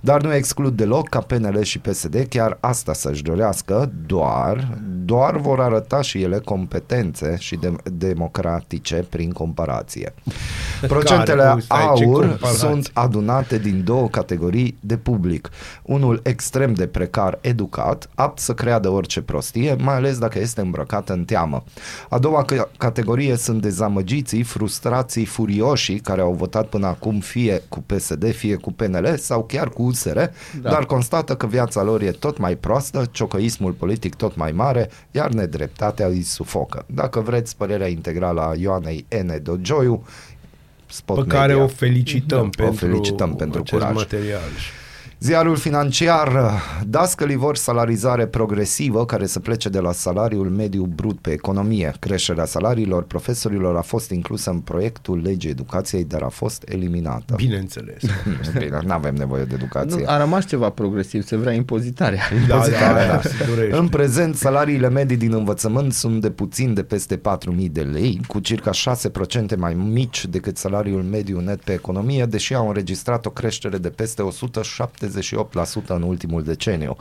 Dar nu exclud deloc ca PNL și PSD chiar asta să-și dorească, doar, doar vor arăta și ele competențe și de- democratice prin comparație. Procentele
Care? Stai, ce
aur
comparație?
sunt adunate din două categorii de public. Unul extrem de precar educat, apt să creadă orice prostie, mai ales dacă este îmbrăcat în teamă. A doua ca- categorie sunt dezamăgiții, frustrații, furioșii care au votat până acum fie cu PSD, fie cu PNL sau chiar cu USR, da. dar constată că viața lor e tot mai proastă, ciocăismul politic tot mai mare, iar nedreptatea îi sufocă. Dacă vreți părerea integrală a Ioanei N. Dogioiu, Spot
pe
Media.
care o felicităm
O
pentru,
felicităm pentru
acest
curaj.
material.
Ziarul financiar, dascălii vor salarizare progresivă care să plece de la salariul mediu brut pe economie. Creșterea salariilor profesorilor a fost inclusă în proiectul legii educației, dar a fost eliminată.
Bineînțeles. <laughs>
Bine, nu avem nevoie de educație.
Nu, a rămas ceva progresiv, se vrea impozitarea.
Da,
Impozitarea,
da, da, se dorește.
În prezent, salariile medii din învățământ sunt de puțin de peste 4.000 de lei, cu circa 6% mai mici decât salariul mediu net pe economie, deși au înregistrat o creștere de peste 178% în ultimul deceniu.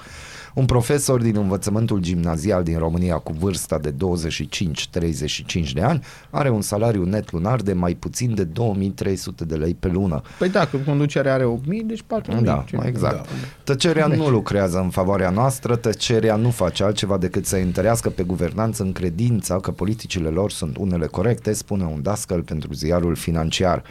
Un profesor din învățământul gimnazial din România cu vârsta de 25-35 de ani are un salariu net lunar de mai puțin de 2300 de lei pe lună.
Păi da, că conducerea are 8.000, deci 4.000.
Da,
Ce-
mai exact.
Da.
Tăcerea
Deci.
nu lucrează în favoarea noastră, tăcerea nu face altceva decât să întărească pe guvernanță în credința că politicile lor sunt unele corecte, spune un dascăl pentru ziarul financiar.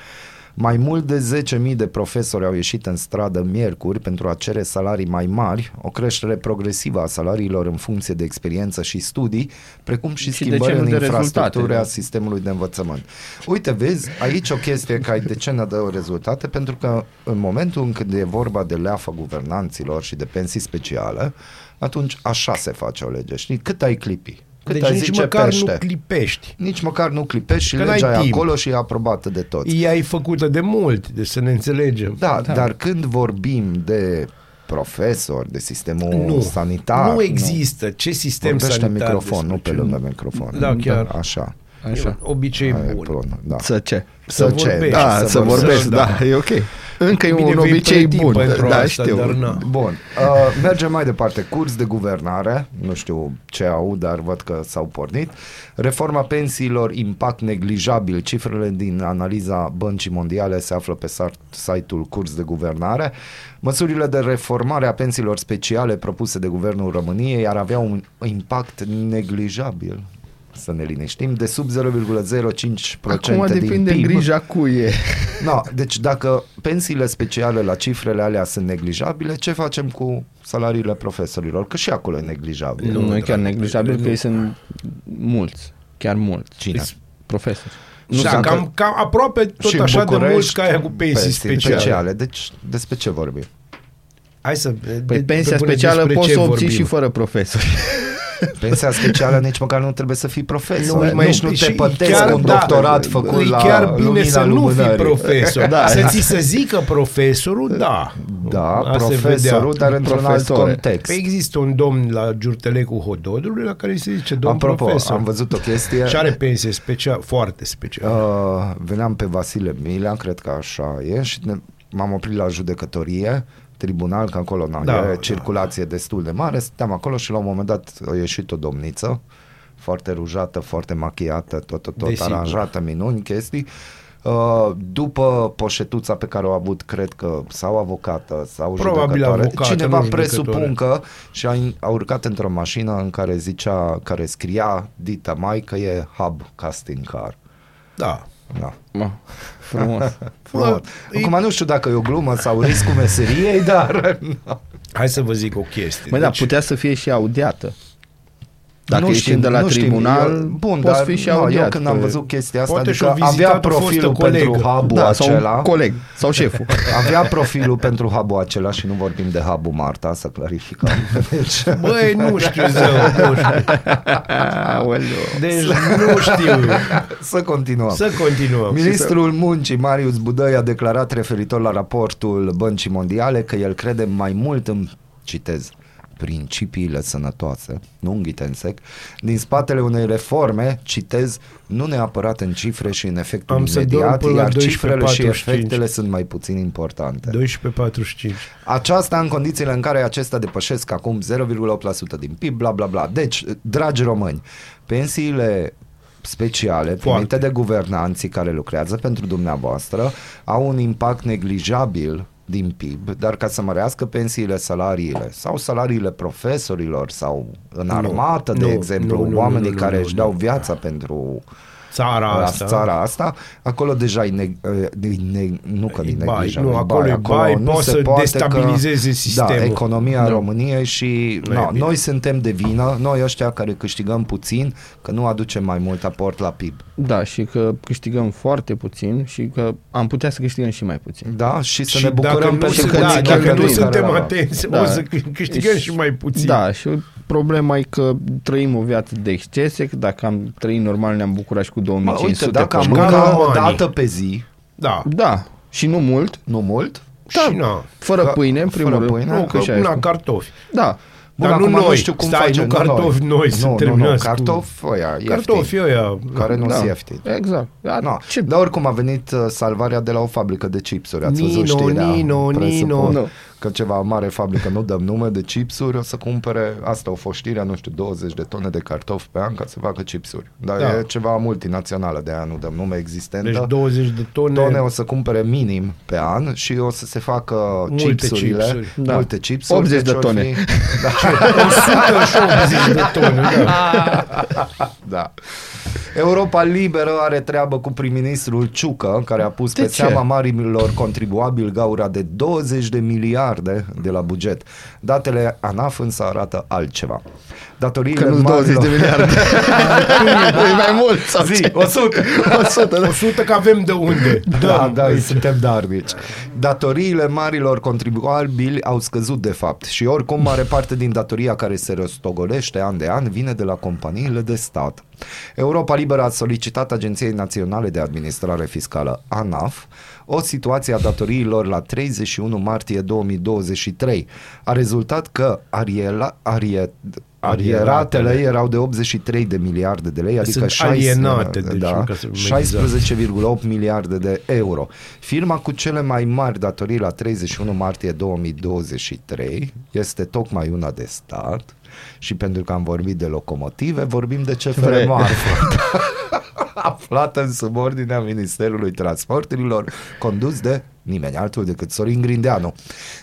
Mai mult de 10.000 de profesori au ieșit în stradă miercuri pentru a cere salarii mai mari, o creștere progresivă a salariilor în funcție de experiență și studii, precum și,
Și
schimbări în
decenul de rezultate,
infrastructura
da.
sistemului de învățământ. Uite, vezi, aici o chestie care de ce ne dă rezultate, pentru că în momentul în când e vorba de leafă guvernanților și de pensii speciale, atunci așa se face o lege. Știi? Cât ai clipi? Cât
Deci
ai
nici
zice
măcar
pește?
nu clipești.
Nici măcar nu clipești și
Că
legea
n-ai
e
timp.
acolo și e aprobată de toți.
Ea e făcută de mult, de să ne înțelegem.
Da, da, dar când vorbim de profesori, de sistemul
Nu.
sanitar...
Nu există. Ce sistem
Vorbește în
sanitar
microfon, nu
despre
pe
ce-
lângă microfon.
Da, chiar.
Așa.
Așa. Obicei
Aia e
bun.
bun, da.
Să ce?
Să, ce?
vorbești,
Da, să, vorbești, da, e ok. Încă e
Bine,
un
vei
obicei
plăti
bun,
pentru
da,
asta,
știu.
dar na.
Bun, uh, mergem mai departe. Curs de guvernare, nu știu ce au, dar văd că s-au pornit. Reforma pensiilor, impact neglijabil. Cifrele din analiza Băncii Mondiale se află pe sar- site-ul Curs de Guvernare. Măsurile de reformare a pensiilor speciale propuse de Guvernul României ar avea un impact neglijabil să ne liniștim, de sub 0,05%
Acum
din
depinde
PIB.
grija cui e.
No, deci dacă pensiile speciale la cifrele alea sunt neglijabile, ce facem cu salariile profesorilor? Că și acolo e neglijabil.
Nu, nu e chiar neglijabil, că ei sunt mulți, chiar mulți.
Cine?
Profesori.
Nu, da,
dacă-
cam, cam aproape tot
Și în
așa de
București,
mulți ca aia cu pensii, speciale.
speciale. Deci despre ce vorbim?
Hai să...
Păi pensia specială poți să o obții și fără profesori. <laughs>
Pensia specială nici măcar nu trebuie să fii profesor.
Nu,
Nu,
mai
nici nu te
și
pătezi
chiar,
cu un
da,
doctorat făcut
e
la
chiar bine
lumina
să nu fii
lumânării.
profesor. <laughs>
Da.
Să ți se zică profesorul, da.
Da,
Asta se
profesorul,
vedea.
dar într-un alt
Profesore.
context.
Păi există un domn la Giurtelecul Hododului la care îi se zice domn
Apropo,
profesor.
am văzut o chestie.
Și are pensie special, foarte special.
Uh, veneam pe Vasile Milea, cred că așa e, și ne, m-am oprit la judecătorie, tribunal, că acolo na,
Da,
da,
da.
e circulație destul de mare, stăteam acolo și la un moment dat a ieșit o domniță, foarte rujată, foarte machiată, tot, tot, tot
Desigur.
aranjată, minuni, chestii. Uh, după poșetuța pe care o avut, cred că sau avocată sau
Probabil
judecătoare,
avocată,
cineva
nu judecătoare.
presupun că și a, a urcat într-o mașină în care zicea, care scria Dita Mai că e hub casting car.
Da.
Da.
Mă, frumos. <laughs>
Frumos.
e-
Acum nu știu dacă e o glumă sau riscul meseriei, <laughs> dar...
Hai să vă zic o chestie.
Măi, da,
Deci,
putea să fie și audiată. Dacă
nu
ești
știm,
de la
nu știm.
tribunal,
eu, bun,
poți
dar
fi și
nu, eu
audiat
când am
pe-
văzut chestia asta,
Poate
adică
și-o
avea
vizitat o
profilul
fostă
pentru
colegă.
hub-ul
Da, sau
acela.
un coleg, sau <laughs> șeful.
Avea profilul pentru hub-ul acela și nu vorbim de hub-ul Marta, să clarificăm. Deci, <laughs>
Băi, nu știu zău, nu știu. Deci nu știu. <laughs>
Să continuăm.
Să continuăm.
Ministrul Muncii, Marius Budăi, a declarat referitor la raportul Băncii Mondiale că el crede mai mult în, citez, principiile sănătoase, nu în ghitensec, din spatele unei reforme, citez, nu neapărat în cifre și în efectul
Am să dorm
imediat,
până la
iar cifrele și
12:45.
efectele sunt mai puțin importante.
12.45.
Aceasta în condițiile în care acestea depășesc acum 0,8% din PIB, bla bla bla. Deci, dragi români, pensiile speciale primite de guvernanții care lucrează pentru dumneavoastră au un impact neglijabil din PIB, dar ca să mărească pensiile, salariile sau salariile profesorilor sau în
Nu,
armată, de
nu,
exemplu,
nu, nu,
oamenii
nu, nu,
care
nu,
își
nu.
dau viața pentru
Țara
la
asta.
țara asta, acolo deja e, ne, e ne, nu că e
bai,
neglijabil,
nu, acolo e bai, poate să destabilizeze
Da,
sistemul.
economia
Nu.
României și
Nu e
no,
bine.
noi suntem de vină, noi ăștia care câștigăm puțin, că nu aducem mai mult aport la PIB.
Da, și că câștigăm foarte puțin și că am putea să câștigăm și mai puțin.
Da, și să
Și
ne bucurăm
dacă nu,
pentru
sunt-
că
da,
ne
dacă
cheltuim
nu
care
suntem
la-
atenți,
Da.
o să câștigăm și mai puțin.
Da, și problema e că trăim o viață de excese, că dacă am trăit normal ne-am bucurat și cu 2500
Mă, uite, dacă
pe
am
lună.
mâncat o
Romanii.
dată pe zi,
Da.
Da, și nu mult,
nu mult,
da,
Și na.
fără
Că-
pâine, în primul
fără
rând.
pâine,
Nu,
că
că
și aia
una
spun.
cartofi.
Da,
Bun,
Dar nu
acum
noi.
nu știu cum
Stai,
facem
nu cartofi noi, să
nu, nu, nu,
terminați cu-
cartofi ăia, ieftini,
Cartofi ăia.
care nu
da.
sunt ieftini.
Exact. Da,
No.
ce?
Dar oricum a venit uh, salvarea de la o fabrică de chipsuri. Ați văzut
Nino,
știrea?
Nino,
Presupun
Nino.
Nu.
Că ceva mare fabrică, nu dăm nume de chipsuri, o să cumpere, asta o fost știrea, nu știu, 20 de tone de cartofi pe an ca să facă chipsuri. Dar
Da.
e ceva multinațională, de aia nu dăm nume existentă.
Deci 20 de tone.
tone o să cumpere minim pe an și o să se facă
Multe
chipsurile,
chipsuri.
Da.
multe chipsuri.
80 de
deci or
tone.
Fi, da. <laughs>
180 de tone, da.
da. Europa Liberă are treabă cu prim-ministrul Ciucă, care a pus
De
pe
ce?
seama marilor contribuabili gaura de 20 de miliarde de la buget. Datele ANAF însă arată altceva. Datoriile
Că nu 20 de miliarde. <laughs> e mai mult. Sau
Zi,
ce?
100.
100, da.
100 că avem de unde.
Da, da, îi suntem darnici. Datoriile marilor contribuabili au scăzut de fapt și oricum mare parte din datoria care se rostogolește an de an vine de la companiile de stat. Europa Liberă a solicitat Agenției Naționale de Administrare Fiscală, ANAF, o situație a datoriilor la 31 martie 2023. A rezultat că ariela, arie, arieratele erau de 83 de miliarde de lei, adică
Sunt
16,
alienate, deci,
da,
ca să mai exact.
16,8 miliarde de euro. Firma cu cele mai mari datorii la 31 martie 2023 este tocmai una de stat și pentru că am vorbit de locomotive, vorbim de CFR
Vrei.
Marfă. <laughs> <laughs> aflată în subordinea Ministerului Transporturilor, condus de nimeni altul decât Sorin Grindeanu.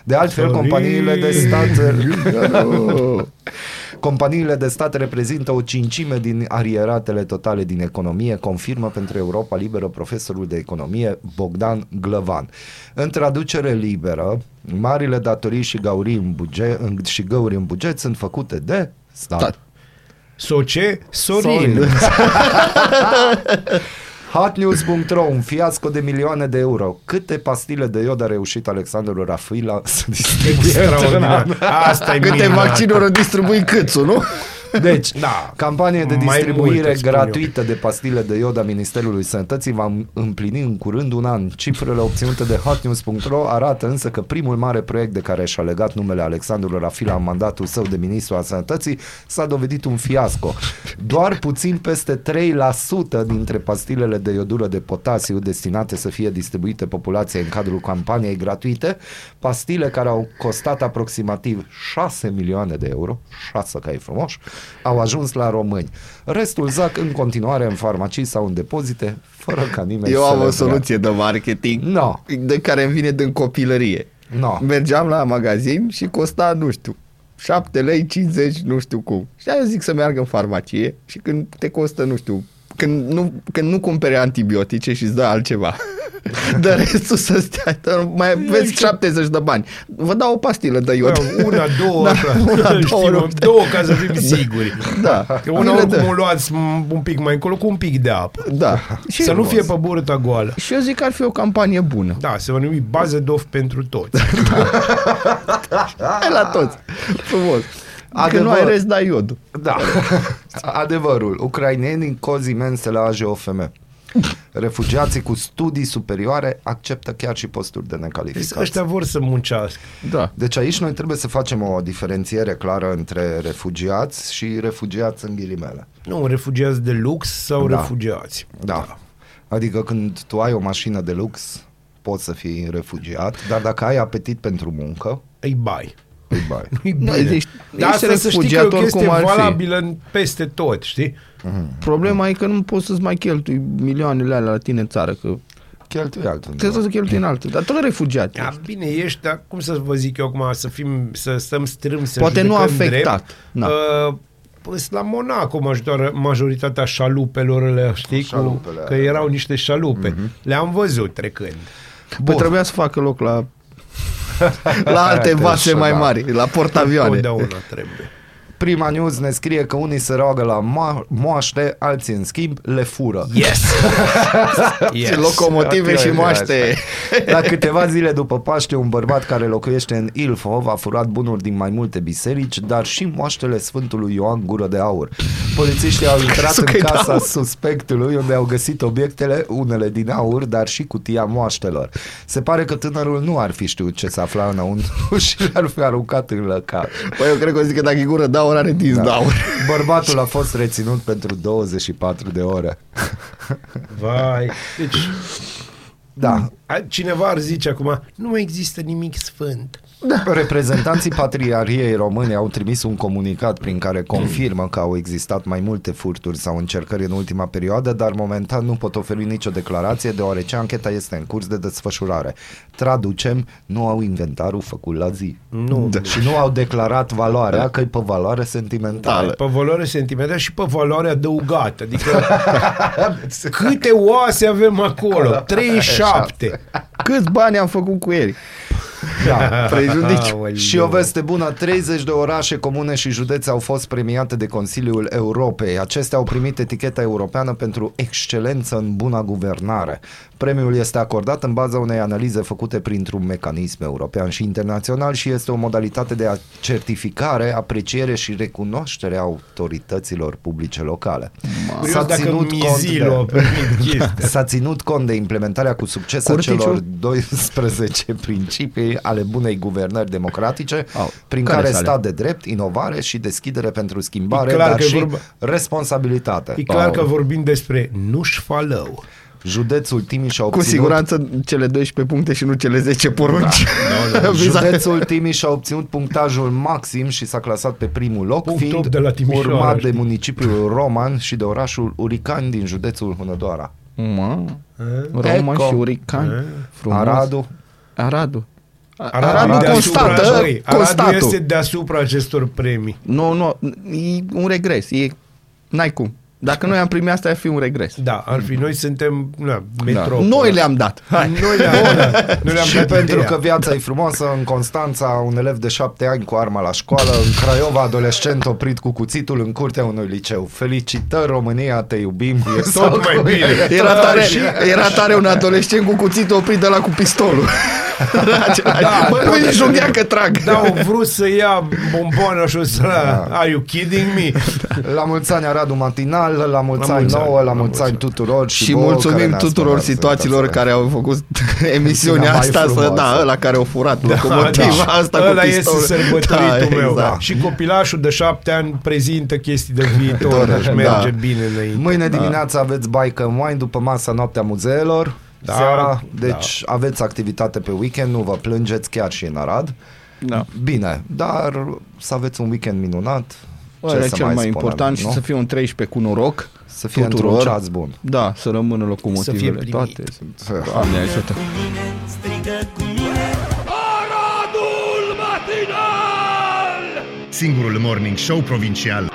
De altfel,
Sorin!
companiile de stat <laughs> companiile de stat reprezintă o cincime din arieratele totale din economie, confirmă pentru Europa Liberă profesorul de economie Bogdan Glăvan. În traducere liberă, marile datorii și gaurii în buget, în, și găuri în buget sunt făcute de stat.
Stat.
Soce, Sorin. <laughs> <laughs>
Hotnews.ro, un fiasco de milioane de euro. Câte pastile de iod a reușit Alexandru Rafila să distribuie într-un an?
Asta e
Câte
minunat.
vaccinuri a distribuit câțu, nu?
Deci,
Da.
campanie de
Mai
distribuire
multe, spun
gratuită de pastile de iod a Ministerului Sănătății va împlini în curând un an. Cifrele obținute de hotnews.ro arată însă că primul mare proiect de care și-a legat numele Alexandru Rafila în mandatul său de ministru al Sănătății s-a dovedit un fiasco. Doar puțin peste 3% dintre pastilele de iodură de potasiu destinate să fie distribuite populației în cadrul campaniei gratuite, pastile care au costat aproximativ 6 milioane de euro, 6 ca e frumos, au ajuns la români. Restul zac în continuare în farmacii sau în depozite, fără ca nimeni
Eu
să
am
le
o
vrea.
soluție de marketing
No.
de care îmi vine din copilărie.
No.
Mergeam la magazin și costa, nu știu, 7 lei 50, nu știu cum. Și eu zic să meargă în farmacie și când te costă, nu știu, când nu, când nu cumpere antibiotice și îți dă altceva. <laughs> De restul să stea, dar mai aveți 70 de bani. Vă dau o pastilă de iod.
Bă, Una, <laughs> două,
Da,
așa.
una,
Știi,
două,
mă,
nu-
două ca să fim siguri.
Da.
Că una
Ni le
oricum
dă.
o luați m- un pic mai încolo cu un pic de apă.
Da.
Să nu fie pe burta goală.
Și eu zic că ar fi o campanie bună.
Da, se va numi bază dof pentru toți.
Hai <laughs> la toți. Frumos. Că
Adevăr.
nu ai rest, dai iodul.
Da. <laughs> Adevărul. Ucrainenii cozi imense la AJOFM. Refugiații cu studii superioare acceptă chiar și posturi de
Deci
necalificați.
ăștia vor să muncească.
Da.
Deci aici noi trebuie să facem o diferențiere clară între refugiați și refugiați în ghilimele.
Nu, refugiați de lux sau
Da.
refugiați.
Da. Adică când tu ai o mașină de lux, poți să fii refugiat, dar dacă ai apetit pentru muncă,
Îi bai.
Îi bai.
Nu-i
Da,
bine.
ești-
Dar
ești
asta să știi că e o
refugiat
chestie
oricum ar fi.
valabilă în peste tot, știi?
Problema e că nu poți să-ți mai cheltui milioanele alea la tine în țară, că
Cheltui altul.
trebuie să cheltui în altul. Dar tot refugiat.
Da,
ești.
bine, ești, dar cum să vă zic eu acum, să fim, să stăm strâmbi, să
Poate nu
judecăm
afectat.
Drept.
Da.
Uh, Păi la Monaco major, majoritatea șalupelor alea, știi, cu,
Șalupele
că
alea,
erau niște șalupe. Le-am văzut trecând.
Păi trebuia să facă loc la la alte
Alte
vase
șa-
mai
da.
mari, la portavioane.
Totdeauna trebuie.
Prima news ne scrie că unii se roagă la mo- moaște, alții în schimb le fură.
Yes! <laughs>
Și locomotive și moaște.
La câteva zile după Paște, un bărbat care locuiește în Ilfov a furat bunuri din mai multe biserici, dar și moaștele Sfântului Ioan Gură de Aur. Polițiștii au intrat în
Sucăi de
casa
aur.
suspectului, unde au găsit obiectele, unele din aur, dar și cutia moaștelor. Se pare că tânărul nu ar fi știut ce se afla înăuntru <laughs> și le-ar fi aruncat în lăcat.
Păi eu cred că o zic că dacă e gură de aur, are dinți de aur.
Bărbatul a fost reținut pentru 24 de ore.
Vai. Deci,
Da.
a- cineva ar zice acum, nu mai există nimic sfânt.
Reprezentanții Patriarhiei Române au trimis un comunicat prin care confirmă că au existat mai multe furturi sau încercări în ultima perioadă, dar momentan nu pot oferi nicio declarație deoarece ancheta este în curs de desfășurare. Traducem, nu au inventarul făcut la zi.
Nu.
Da. Și nu au declarat valoarea, că e pe valoare sentimentală.
Pe valoare sentimentală și pe valoare adăugată. Adică <laughs> câte oase avem acolo? 37.
Câți bani am făcut cu ei?
Da. <laughs>
Prejudiciu.
Aoleu.
Și o veste bună, 30 de orașe, comune și județe au fost premiate de Consiliul Europei. Acestea au primit eticheta europeană pentru excelență în buna guvernare. Premiul este acordat în baza unei analize făcute printr-un mecanism european și internațional și este o modalitate de a certificare, apreciere și recunoaștere a autorităților publice locale.
Curios dacă Mizilo a primit chestia.
S-a ținut cont de implementarea cu succes a
Curticiu?
celor 12 <laughs> principii ale bunei guvernări democratice,
Au,
prin
care
care
sale?
stat de drept, inovare și deschidere pentru schimbare,
E clar
dar
că e
și
vorba-
responsabilitate.
E clar
Au.
că vorbim despre nu-și falău.
Județul Timiș a
Cu
obținut...
siguranță cele 12 puncte și nu cele 10 porunci. Da. <laughs>
Județul Timiș a obținut punctajul maxim și s-a clasat pe primul loc,
Punct
fiind
opt de la Timișoara,
urmat de
știi?
municipiul Roman și de orașul Uricani din județul Hunedoara.
Mă, Roman
Eco.
și Urican. Frumos.
Aradu,
Aradu.
Aradul,
Aradul
deasupra-
constată,
Băi, Aradul
constatul.
este deasupra acestor premii.
Nu, nu, e un regres. E, n-ai cum. Dacă noi am primit asta, ar fi un regres.
Da, ar fi, noi suntem na,
Da.
metropolă.
Noi le-am dat. Hai. <laughs>
Noi le-am, noi le-am <laughs>
și
dat
pentru
ideea.
că viața e frumoasă, în Constanța, un elev de șapte ani cu arma la școală, în Craiova, adolescent oprit cu cuțitul în curtea unui liceu. Felicitări, România, te iubim. E
tot mai bine.
Era tare, era tare un adolescent cu cuțitul oprit de la cu pistolul. <laughs> da, Bă, nu nici un că trag.
Da, au vrut să ia bomboană și o să da. Are you kidding me?
La mulți ani Aradu Matinal, la mulți
La
ani
mulți ani,
nouă, la
la
mulți
mulți
ani
ani.
tuturor și,
Și
vouă care
mulțumim
ne-ați
tuturor
spus
situațiilor
asta.
care au făcut <laughs> emisiunea <laughs>
Mai
asta, să,
frumoasă.
da, ăla care au furat locomotiva asta cu
Da, Ăla
pistolul.
este sărbătoritul
da,
meu.
exact.
Și copilașul de șapte ani prezintă chestii de viitor,
Da,
își
da.
merge bine înainte.
Mâine dimineața aveți bike and wine, după masa noaptea muzeelor.
Da,
Seara, deci aveți activitate pe weekend, nu vă plângeți chiar și în Arad.
Da.
Bine, dar să aveți un weekend minunat.
Ăla e
să
cel mai,
spunem,
important și
nu?
să fie un 13 cu noroc.
Să fie într-un
tuturor.
ceas bun.
Da, să rămână
Să
locomotivele
fie primit.
toate. Doamne ajută.
Strigă cu mine
Singurul morning show provincial